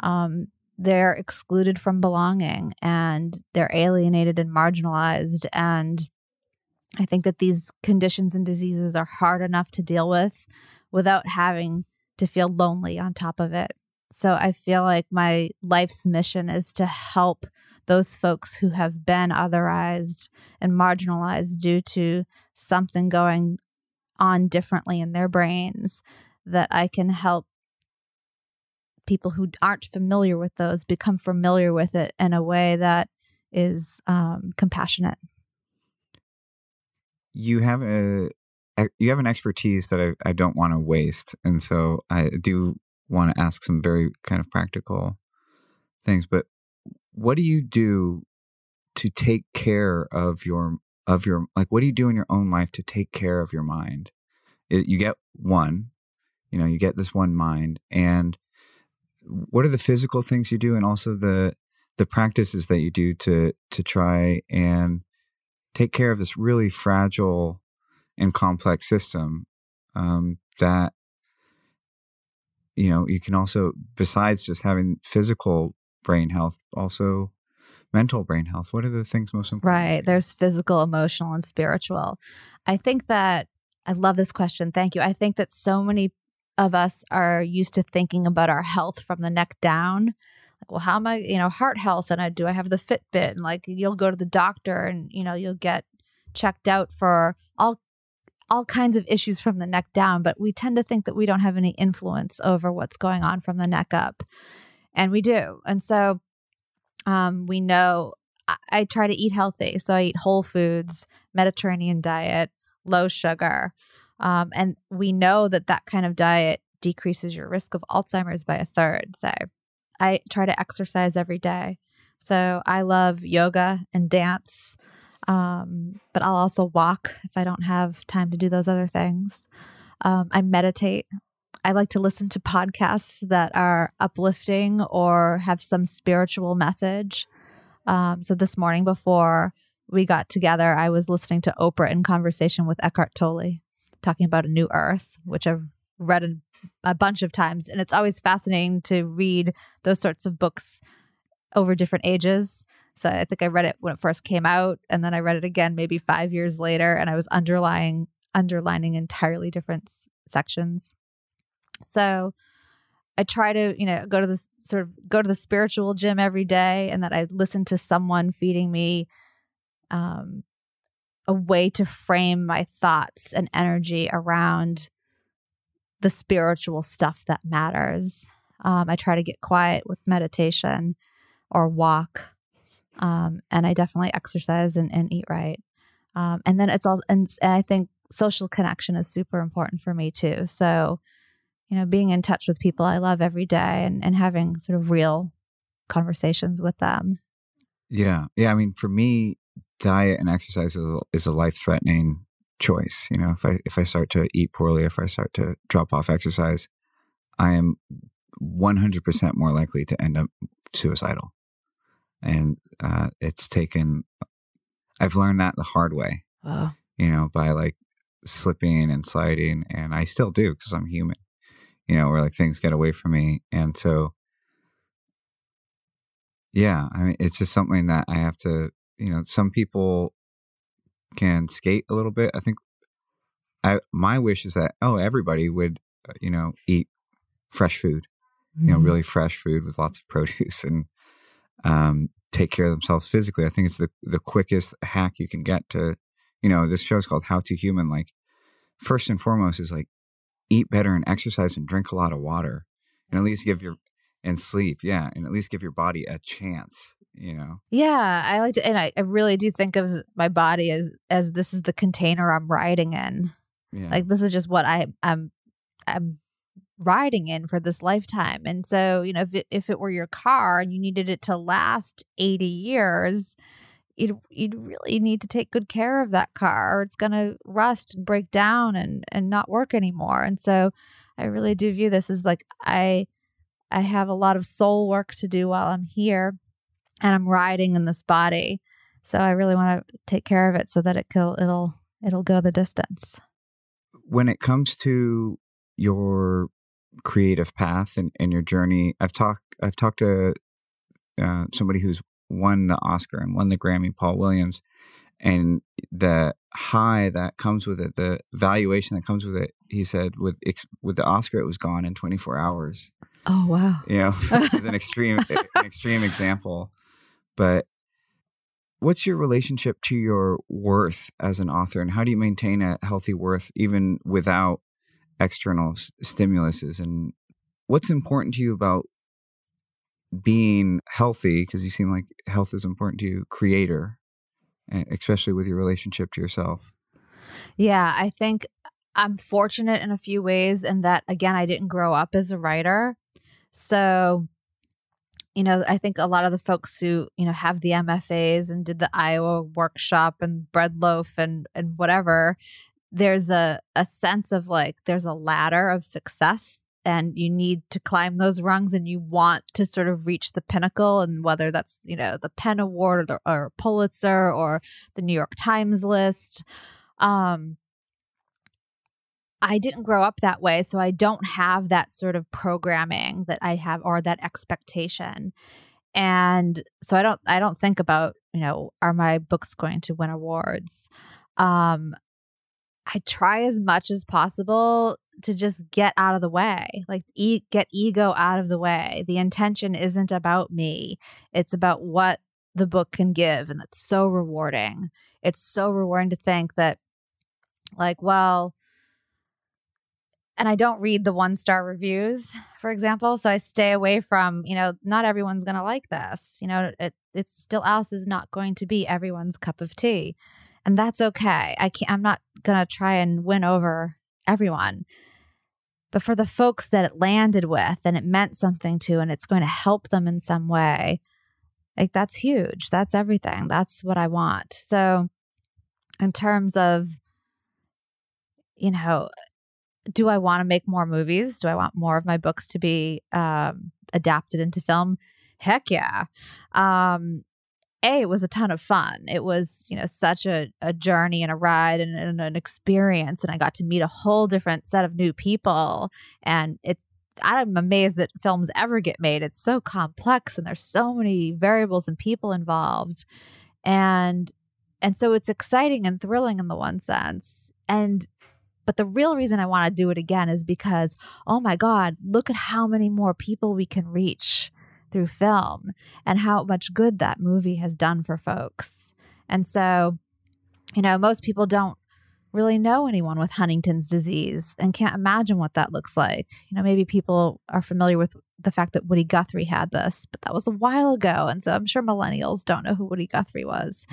Um, they're excluded from belonging and they're alienated and marginalized. And i think that these conditions and diseases are hard enough to deal with without having to feel lonely on top of it so i feel like my life's mission is to help those folks who have been otherized and marginalized due to something going on differently in their brains that I can help people who aren't familiar with those become familiar with it in a way that is um, compassionate. You have a you have an expertise that I, I don't want to waste, and so I do want to ask some very kind of practical things. But what do you do to take care of your of your like what do you do in your own life to take care of your mind it, you get one you know you get this one mind and what are the physical things you do and also the the practices that you do to to try and take care of this really fragile and complex system um, that you know you can also besides just having physical brain health also mental brain health. What are the things most important right there's physical emotional and spiritual. I think that i love this question thank you. I think that so many of us are used to thinking about our health from the neck down. Like well how am i you know heart health and i do i have the fitbit? And like you'll go to the doctor and you know you'll get checked out for all all kinds of issues from the neck down but we tend to think that we don't have any influence over what's going on from the neck up and we do and so um, we know I, I try to eat healthy. So I eat whole foods, Mediterranean diet, low sugar. Um, and we know that that kind of diet decreases your risk of Alzheimer's by a third. So I try to exercise every day. So I love yoga and dance, um, but I'll also walk if I don't have time to do those other things. Um, I meditate. I like to listen to podcasts that are uplifting or have some spiritual message. Um, so this morning before we got together, I was listening to Oprah in conversation with Eckhart Tolle, talking about a new earth, which I've read a, a bunch of times. And it's always fascinating to read those sorts of books over different ages. So I think I read it when it first came out, and then I read it again maybe five years later, and I was underlying underlining entirely different s- sections. So I try to, you know, go to the sort of go to the spiritual gym every day and that I listen to someone feeding me um a way to frame my thoughts and energy around the spiritual stuff that matters. Um, I try to get quiet with meditation or walk. Um, and I definitely exercise and, and eat right. Um, and then it's all, and, and I think social connection is super important for me too. So, you know, being in touch with people I love every day and, and having sort of real conversations with them. Yeah. Yeah. I mean, for me, diet and exercise is a, is a life threatening choice. You know, if I if I start to eat poorly, if I start to drop off exercise, I am 100% more likely to end up suicidal. And uh, it's taken, I've learned that the hard way, Oh. you know, by like slipping and sliding. And I still do because I'm human, you know, where like things get away from me. And so, yeah, I mean, it's just something that I have to, you know, some people can skate a little bit. I think I, my wish is that, oh, everybody would, uh, you know, eat fresh food you know, Mhm. really fresh food with lots of [LAUGHS] produce and um, take care of themselves physically. I think it's the the quickest hack you can get to, you know, this show is called How to Human. Like, first and foremost is like eat better and exercise and drink a lot of water, and at least give your and sleep, yeah, and at least give your body a chance. You know, Yeah, I like to, and I, I really do think of my body as as this is the container I'm riding in. yeah, Like this is just what I I'm I'm riding in for this lifetime. And so, you know, if it, if it were your car and you needed it to last 80 years, you'd you'd really need to take good care of that car or it's going to rust and break down and and not work anymore. And so, I really do view this as like I I have a lot of soul work to do while I'm here and I'm riding in this body. So I really want to take care of it so that it will it'll it'll go the distance. when it comes to your creative path and, and your journey, I've talked I've talked to uh, somebody who's won the Oscar and won the Grammy, Paul Williams, and the high that comes with it, the valuation that comes with it. He said with with the Oscar, it was gone in 24 hours. Oh wow. You know, [LAUGHS] which is an [LAUGHS] extreme an extreme example, but. What's your relationship to your worth as an author, and how do you maintain a healthy worth even without external s- stimuluses? And what's important to you about being healthy? Because you seem like health is important to you, creator, e- especially with your relationship to yourself. Yeah, I think I'm fortunate in a few ways in that again I didn't grow up as a writer. So you know, I think a lot of the folks who, you know, have the MFAs and did the Iowa workshop and bread loaf and and whatever, there's a a sense of like there's a ladder of success and you need to climb those rungs and you want to sort of reach the pinnacle and whether that's, you know, the PEN Award or, the, or Pulitzer or the New York Times list. Um I didn't grow up that way, so I don't have that sort of programming that I have or that expectation. And so I don't I don't think about, you know, are my books going to win awards? Um I try as much as possible to just get out of the way, like e- get ego out of the way. The intention isn't about me. It's about what the book can give and that's so rewarding. It's so rewarding to think that like, well, and I don't read the one star reviews, for example. So I stay away from, you know, not everyone's going to like this. You know, it, it's Still Alice is not going to be everyone's cup of tea. And that's okay. I can't, I'm not going to try and win over everyone. But for the folks that it landed with and it meant something to, and it's going to help them in some way, like that's huge. That's everything. That's what I want. So, in terms of, you know, do I want to make more movies? Do I want more of my books to be um, adapted into film? Heck yeah. Um, a, it was a ton of fun. It was, you know, such a, a journey and a ride and, and an experience. And I got to meet a whole different set of new people. And it, I'm amazed that films ever get made. It's so complex and there's so many variables and people involved. And and so it's exciting and thrilling in the one sense. And but the real reason I want to do it again is because, oh my God, look at how many more people we can reach through film and how much good that movie has done for folks. And so, you know, most people don't really know anyone with Huntington's disease and can't imagine what that looks like. You know, maybe people are familiar with the fact that Woody Guthrie had this, but that was a while ago. And so I'm sure millennials don't know who Woody Guthrie was.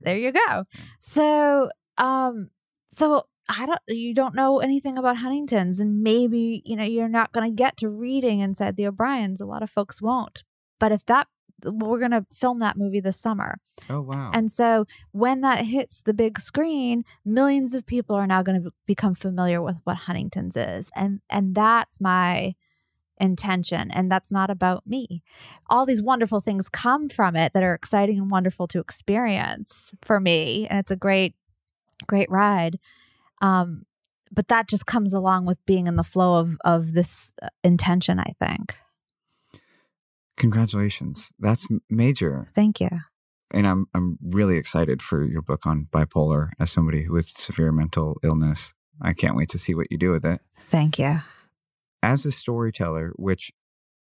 There you go. So, um, so I don't, you don't know anything about Huntington's, and maybe, you know, you're not going to get to reading inside the O'Briens. A lot of folks won't. But if that, we're going to film that movie this summer. Oh wow! And so when that hits the big screen, millions of people are now going to become familiar with what Huntington's is. And, and that's my intention and that's not about me. All these wonderful things come from it that are exciting and wonderful to experience for me and it's a great great ride. Um but that just comes along with being in the flow of of this uh, intention, I think. Congratulations. That's major. Thank you. And I'm I'm really excited for your book on bipolar as somebody with severe mental illness. I can't wait to see what you do with it. Thank you. As a storyteller, which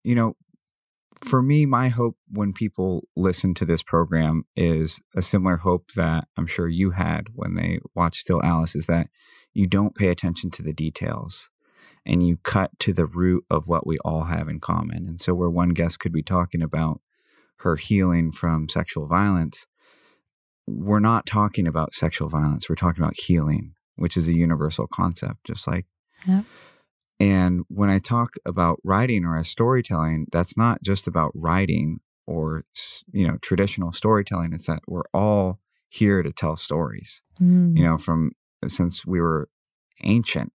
you know, for me, my hope when people listen to this program is a similar hope that I'm sure you had when they watched Still Alice is that you don't pay attention to the details and you cut to the root of what we all have in common. And so, where one guest could be talking about her healing from sexual violence, we're not talking about sexual violence. We're talking about healing, which is a universal concept, just like. And when I talk about writing or as storytelling, that's not just about writing or you know traditional storytelling. It's that we're all here to tell stories. Mm. You know, from since we were ancient,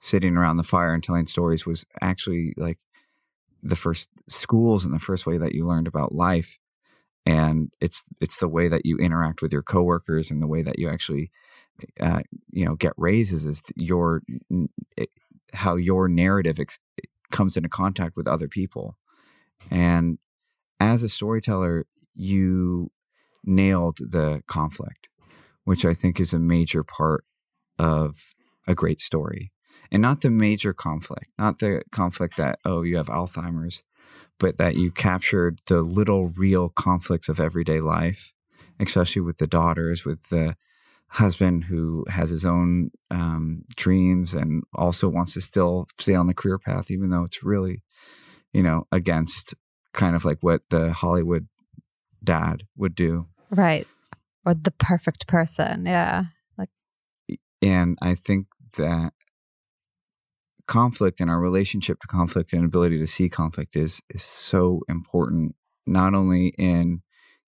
sitting around the fire and telling stories was actually like the first schools and the first way that you learned about life and it's it's the way that you interact with your coworkers and the way that you actually uh, you know get raises is your how your narrative ex- comes into contact with other people. And as a storyteller you nailed the conflict which i think is a major part of a great story. And not the major conflict, not the conflict that, oh, you have Alzheimer's, but that you captured the little real conflicts of everyday life, especially with the daughters, with the husband who has his own um, dreams and also wants to still stay on the career path, even though it's really, you know, against kind of like what the Hollywood dad would do. Right. Or the perfect person. Yeah. Like, and I think that conflict and our relationship to conflict and ability to see conflict is is so important not only in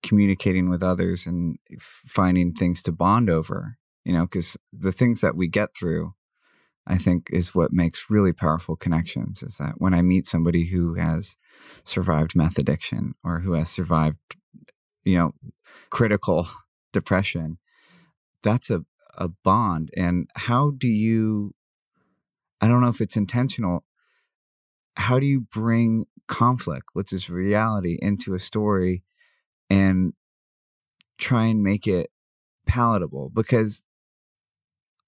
communicating with others and finding things to bond over you know because the things that we get through i think is what makes really powerful connections is that when i meet somebody who has survived meth addiction or who has survived you know critical [LAUGHS] depression that's a a bond and how do you I don't know if it's intentional. How do you bring conflict, which is reality, into a story and try and make it palatable? Because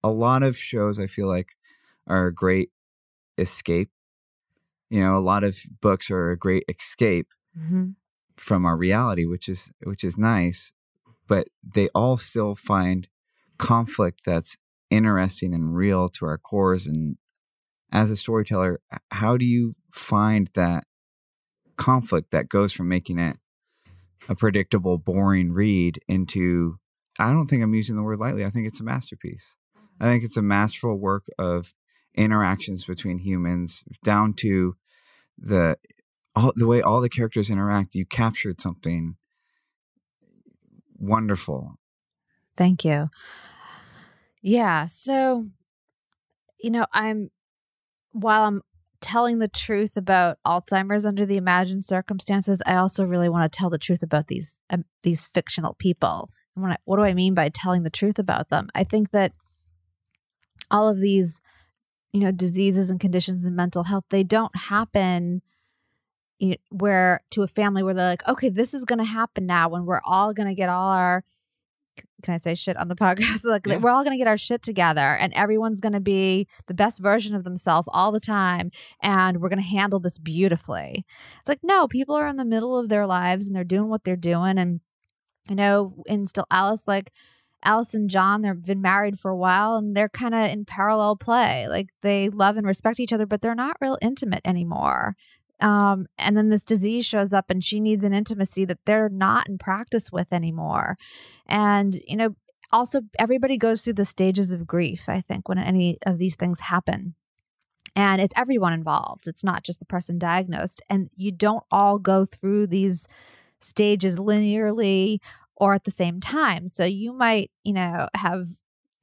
a lot of shows I feel like are a great escape. You know, a lot of books are a great escape mm-hmm. from our reality, which is which is nice, but they all still find conflict that's interesting and real to our cores and as a storyteller, how do you find that conflict that goes from making it a predictable, boring read into I don't think I'm using the word lightly. I think it's a masterpiece. I mm-hmm. think it's a masterful work of interactions between humans down to the all the way all the characters interact. You captured something wonderful. Thank you. Yeah, so you know, I'm while I'm telling the truth about Alzheimer's under the imagined circumstances, I also really want to tell the truth about these um, these fictional people. I, what do I mean by telling the truth about them? I think that all of these, you know, diseases and conditions in mental health, they don't happen you know, where to a family where they're like, okay, this is going to happen now when we're all going to get all our can I say shit on the [LAUGHS] podcast? like yeah. we're all going to get our shit together and everyone's going to be the best version of themselves all the time and we're going to handle this beautifully. It's like no, people are in the middle of their lives and they're doing what they're doing and you know, in still Alice like Alice and John, they've been married for a while and they're kind of in parallel play. Like they love and respect each other, but they're not real intimate anymore. Um, and then this disease shows up and she needs an intimacy that they're not in practice with anymore. And, you know, also everybody goes through the stages of grief, I think, when any of these things happen. And it's everyone involved. It's not just the person diagnosed. And you don't all go through these stages linearly or at the same time. So you might, you know, have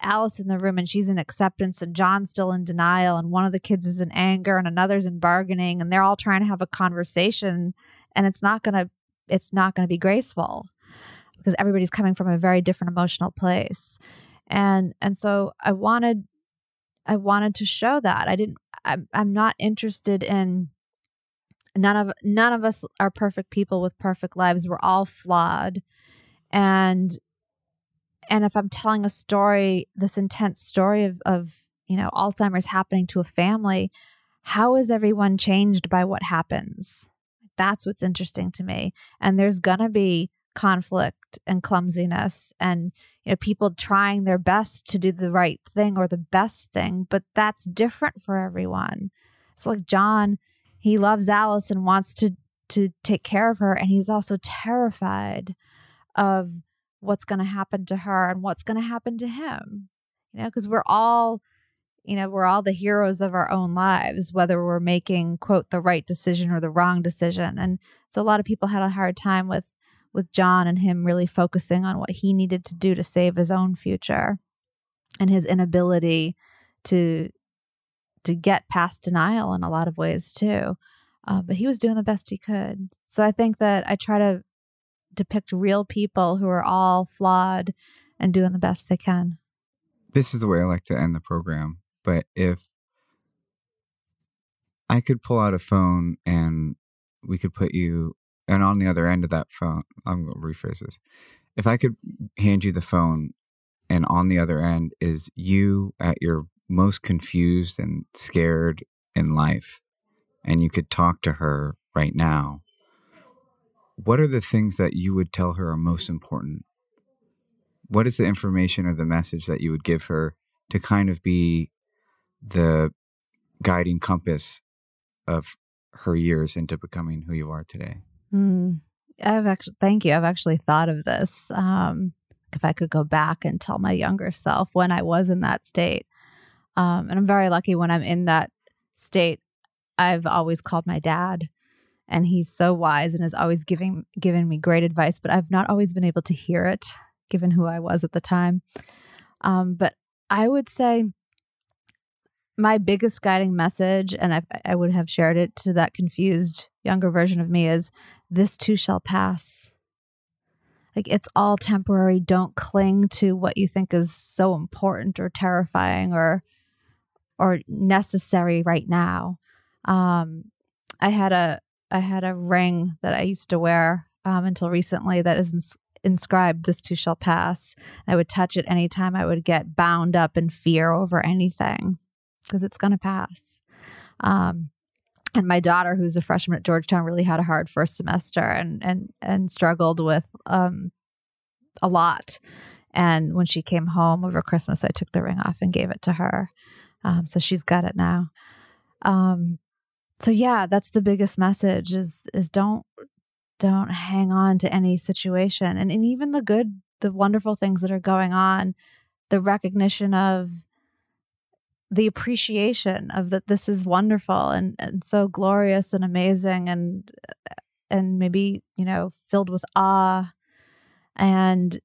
Alice in the room and she's in acceptance and John's still in denial and one of the kids is in anger and another's in bargaining and they're all trying to have a conversation and it's not going to it's not going to be graceful because everybody's coming from a very different emotional place. And and so I wanted I wanted to show that. I didn't I'm, I'm not interested in none of none of us are perfect people with perfect lives. We're all flawed. And and if I'm telling a story, this intense story of, of you know, Alzheimer's happening to a family, how is everyone changed by what happens? That's what's interesting to me. And there's gonna be conflict and clumsiness and you know people trying their best to do the right thing or the best thing but that's different for everyone so like john he loves alice and wants to to take care of her and he's also terrified of what's going to happen to her and what's going to happen to him you know because we're all you know we're all the heroes of our own lives whether we're making quote the right decision or the wrong decision and so a lot of people had a hard time with with john and him really focusing on what he needed to do to save his own future and his inability to to get past denial in a lot of ways too uh, but he was doing the best he could. So i think that i try to depict real people who are all flawed and doing the best they can. This is the way I like to end the program. But if I could pull out a phone and we could put you, and on the other end of that phone, I'm going to rephrase this. If I could hand you the phone and on the other end is you at your most confused and scared in life, and you could talk to her right now, what are the things that you would tell her are most important? What is the information or the message that you would give her to kind of be the guiding compass of her years into becoming who you are today? Mm, I've actually, thank you. I've actually thought of this. Um, if I could go back and tell my younger self when I was in that state. Um, and I'm very lucky when I'm in that state. I've always called my dad and he's so wise and has always giving given me great advice but i've not always been able to hear it given who i was at the time. Um, but i would say my biggest guiding message and I, I would have shared it to that confused younger version of me is this too shall pass. Like it's all temporary. Don't cling to what you think is so important or terrifying or or necessary right now. Um i had a I had a ring that I used to wear um, until recently that is ins- inscribed, This too shall pass. I would touch it anytime I would get bound up in fear over anything because it's going to pass. Um, and my daughter, who's a freshman at Georgetown, really had a hard first semester and and and struggled with um, a lot. And when she came home over Christmas, I took the ring off and gave it to her. Um, so she's got it now. Um, so yeah that's the biggest message is is don't don't hang on to any situation. And, and even the good the wonderful things that are going on the recognition of the appreciation of that this is wonderful and, and so glorious and amazing and and maybe you know filled with awe and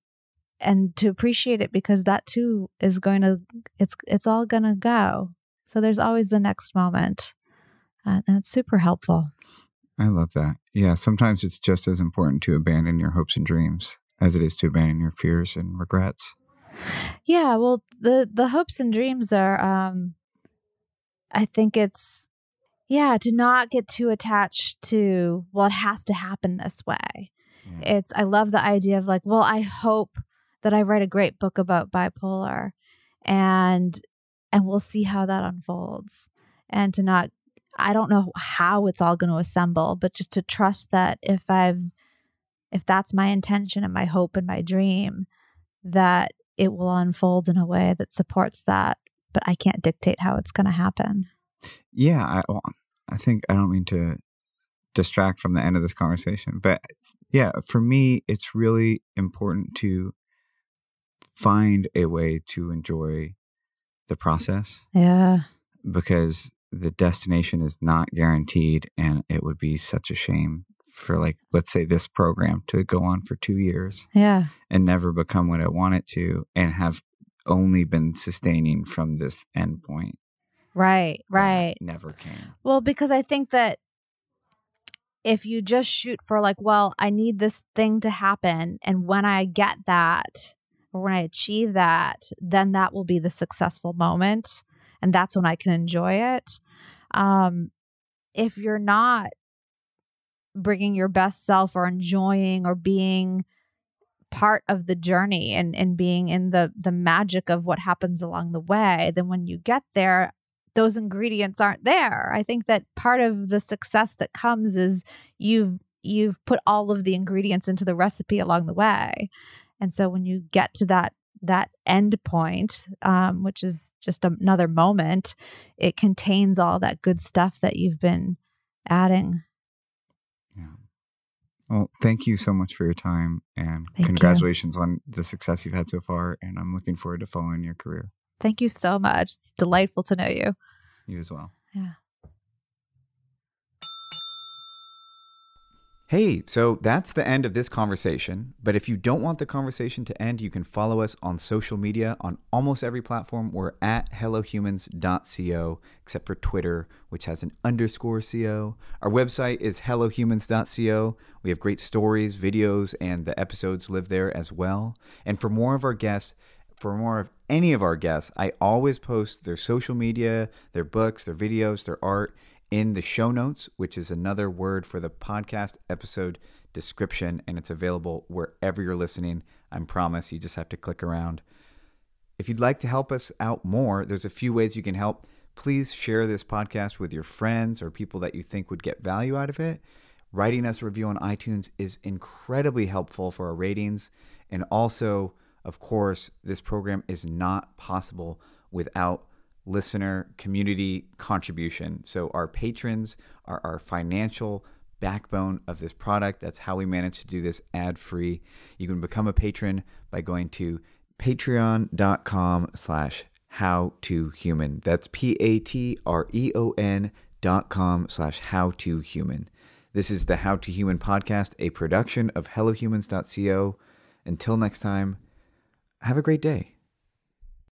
and to appreciate it because that too is going to it's it's all going to go. So there's always the next moment uh, that's super helpful. I love that. Yeah, sometimes it's just as important to abandon your hopes and dreams as it is to abandon your fears and regrets. Yeah, well, the the hopes and dreams are um I think it's yeah, to not get too attached to well it has to happen this way. Yeah. It's I love the idea of like, well, I hope that I write a great book about bipolar and and we'll see how that unfolds and to not I don't know how it's all going to assemble, but just to trust that if I've, if that's my intention and my hope and my dream, that it will unfold in a way that supports that. But I can't dictate how it's going to happen. Yeah. I, well, I think I don't mean to distract from the end of this conversation, but yeah, for me, it's really important to find a way to enjoy the process. Yeah. Because the destination is not guaranteed and it would be such a shame for like let's say this program to go on for 2 years yeah and never become what I want it to and have only been sustaining from this endpoint. Right, right. Never came. Well, because I think that if you just shoot for like, well, I need this thing to happen and when I get that or when I achieve that, then that will be the successful moment and that's when I can enjoy it. Um if you're not bringing your best self or enjoying or being part of the journey and and being in the the magic of what happens along the way then when you get there those ingredients aren't there i think that part of the success that comes is you've you've put all of the ingredients into the recipe along the way and so when you get to that that end point um, which is just another moment it contains all that good stuff that you've been adding Yeah. Well, thank you so much for your time and Thank you. congratulations on the success you've had so far. And I'm looking forward to following your career. thank you so much it's delightful to know you You as well. Yeah. Hey, so that's the end of this conversation. But if you don't want the conversation to end, you can follow us on social media on almost every platform. We're at hellohumans.co, except for Twitter, which has an underscore co. Our website is hellohumans.co. We have great stories, videos, and the episodes live there as well. And for more of our guests, for more of any of our guests, I always post their social media, their books, their videos, their art in the show notes, which is another word for the podcast episode description, and it's available wherever you're listening. I promise you just have to click around. If you'd like to help us out more, there's a few ways you can help. Please share this podcast with your friends or people that you think would get value out of it. Writing us a review on iTunes is incredibly helpful for our ratings. And also, of course, this program is not possible without listener community contribution. So, our patrons are our financial backbone of this product. That's how we manage to do this ad free. You can become a patron by going to patreon.com slash how to human. That's P A T R E O N dot com slash how to human. This is the How to Human podcast, a production of HelloHumans.co. Until next time, have a great day.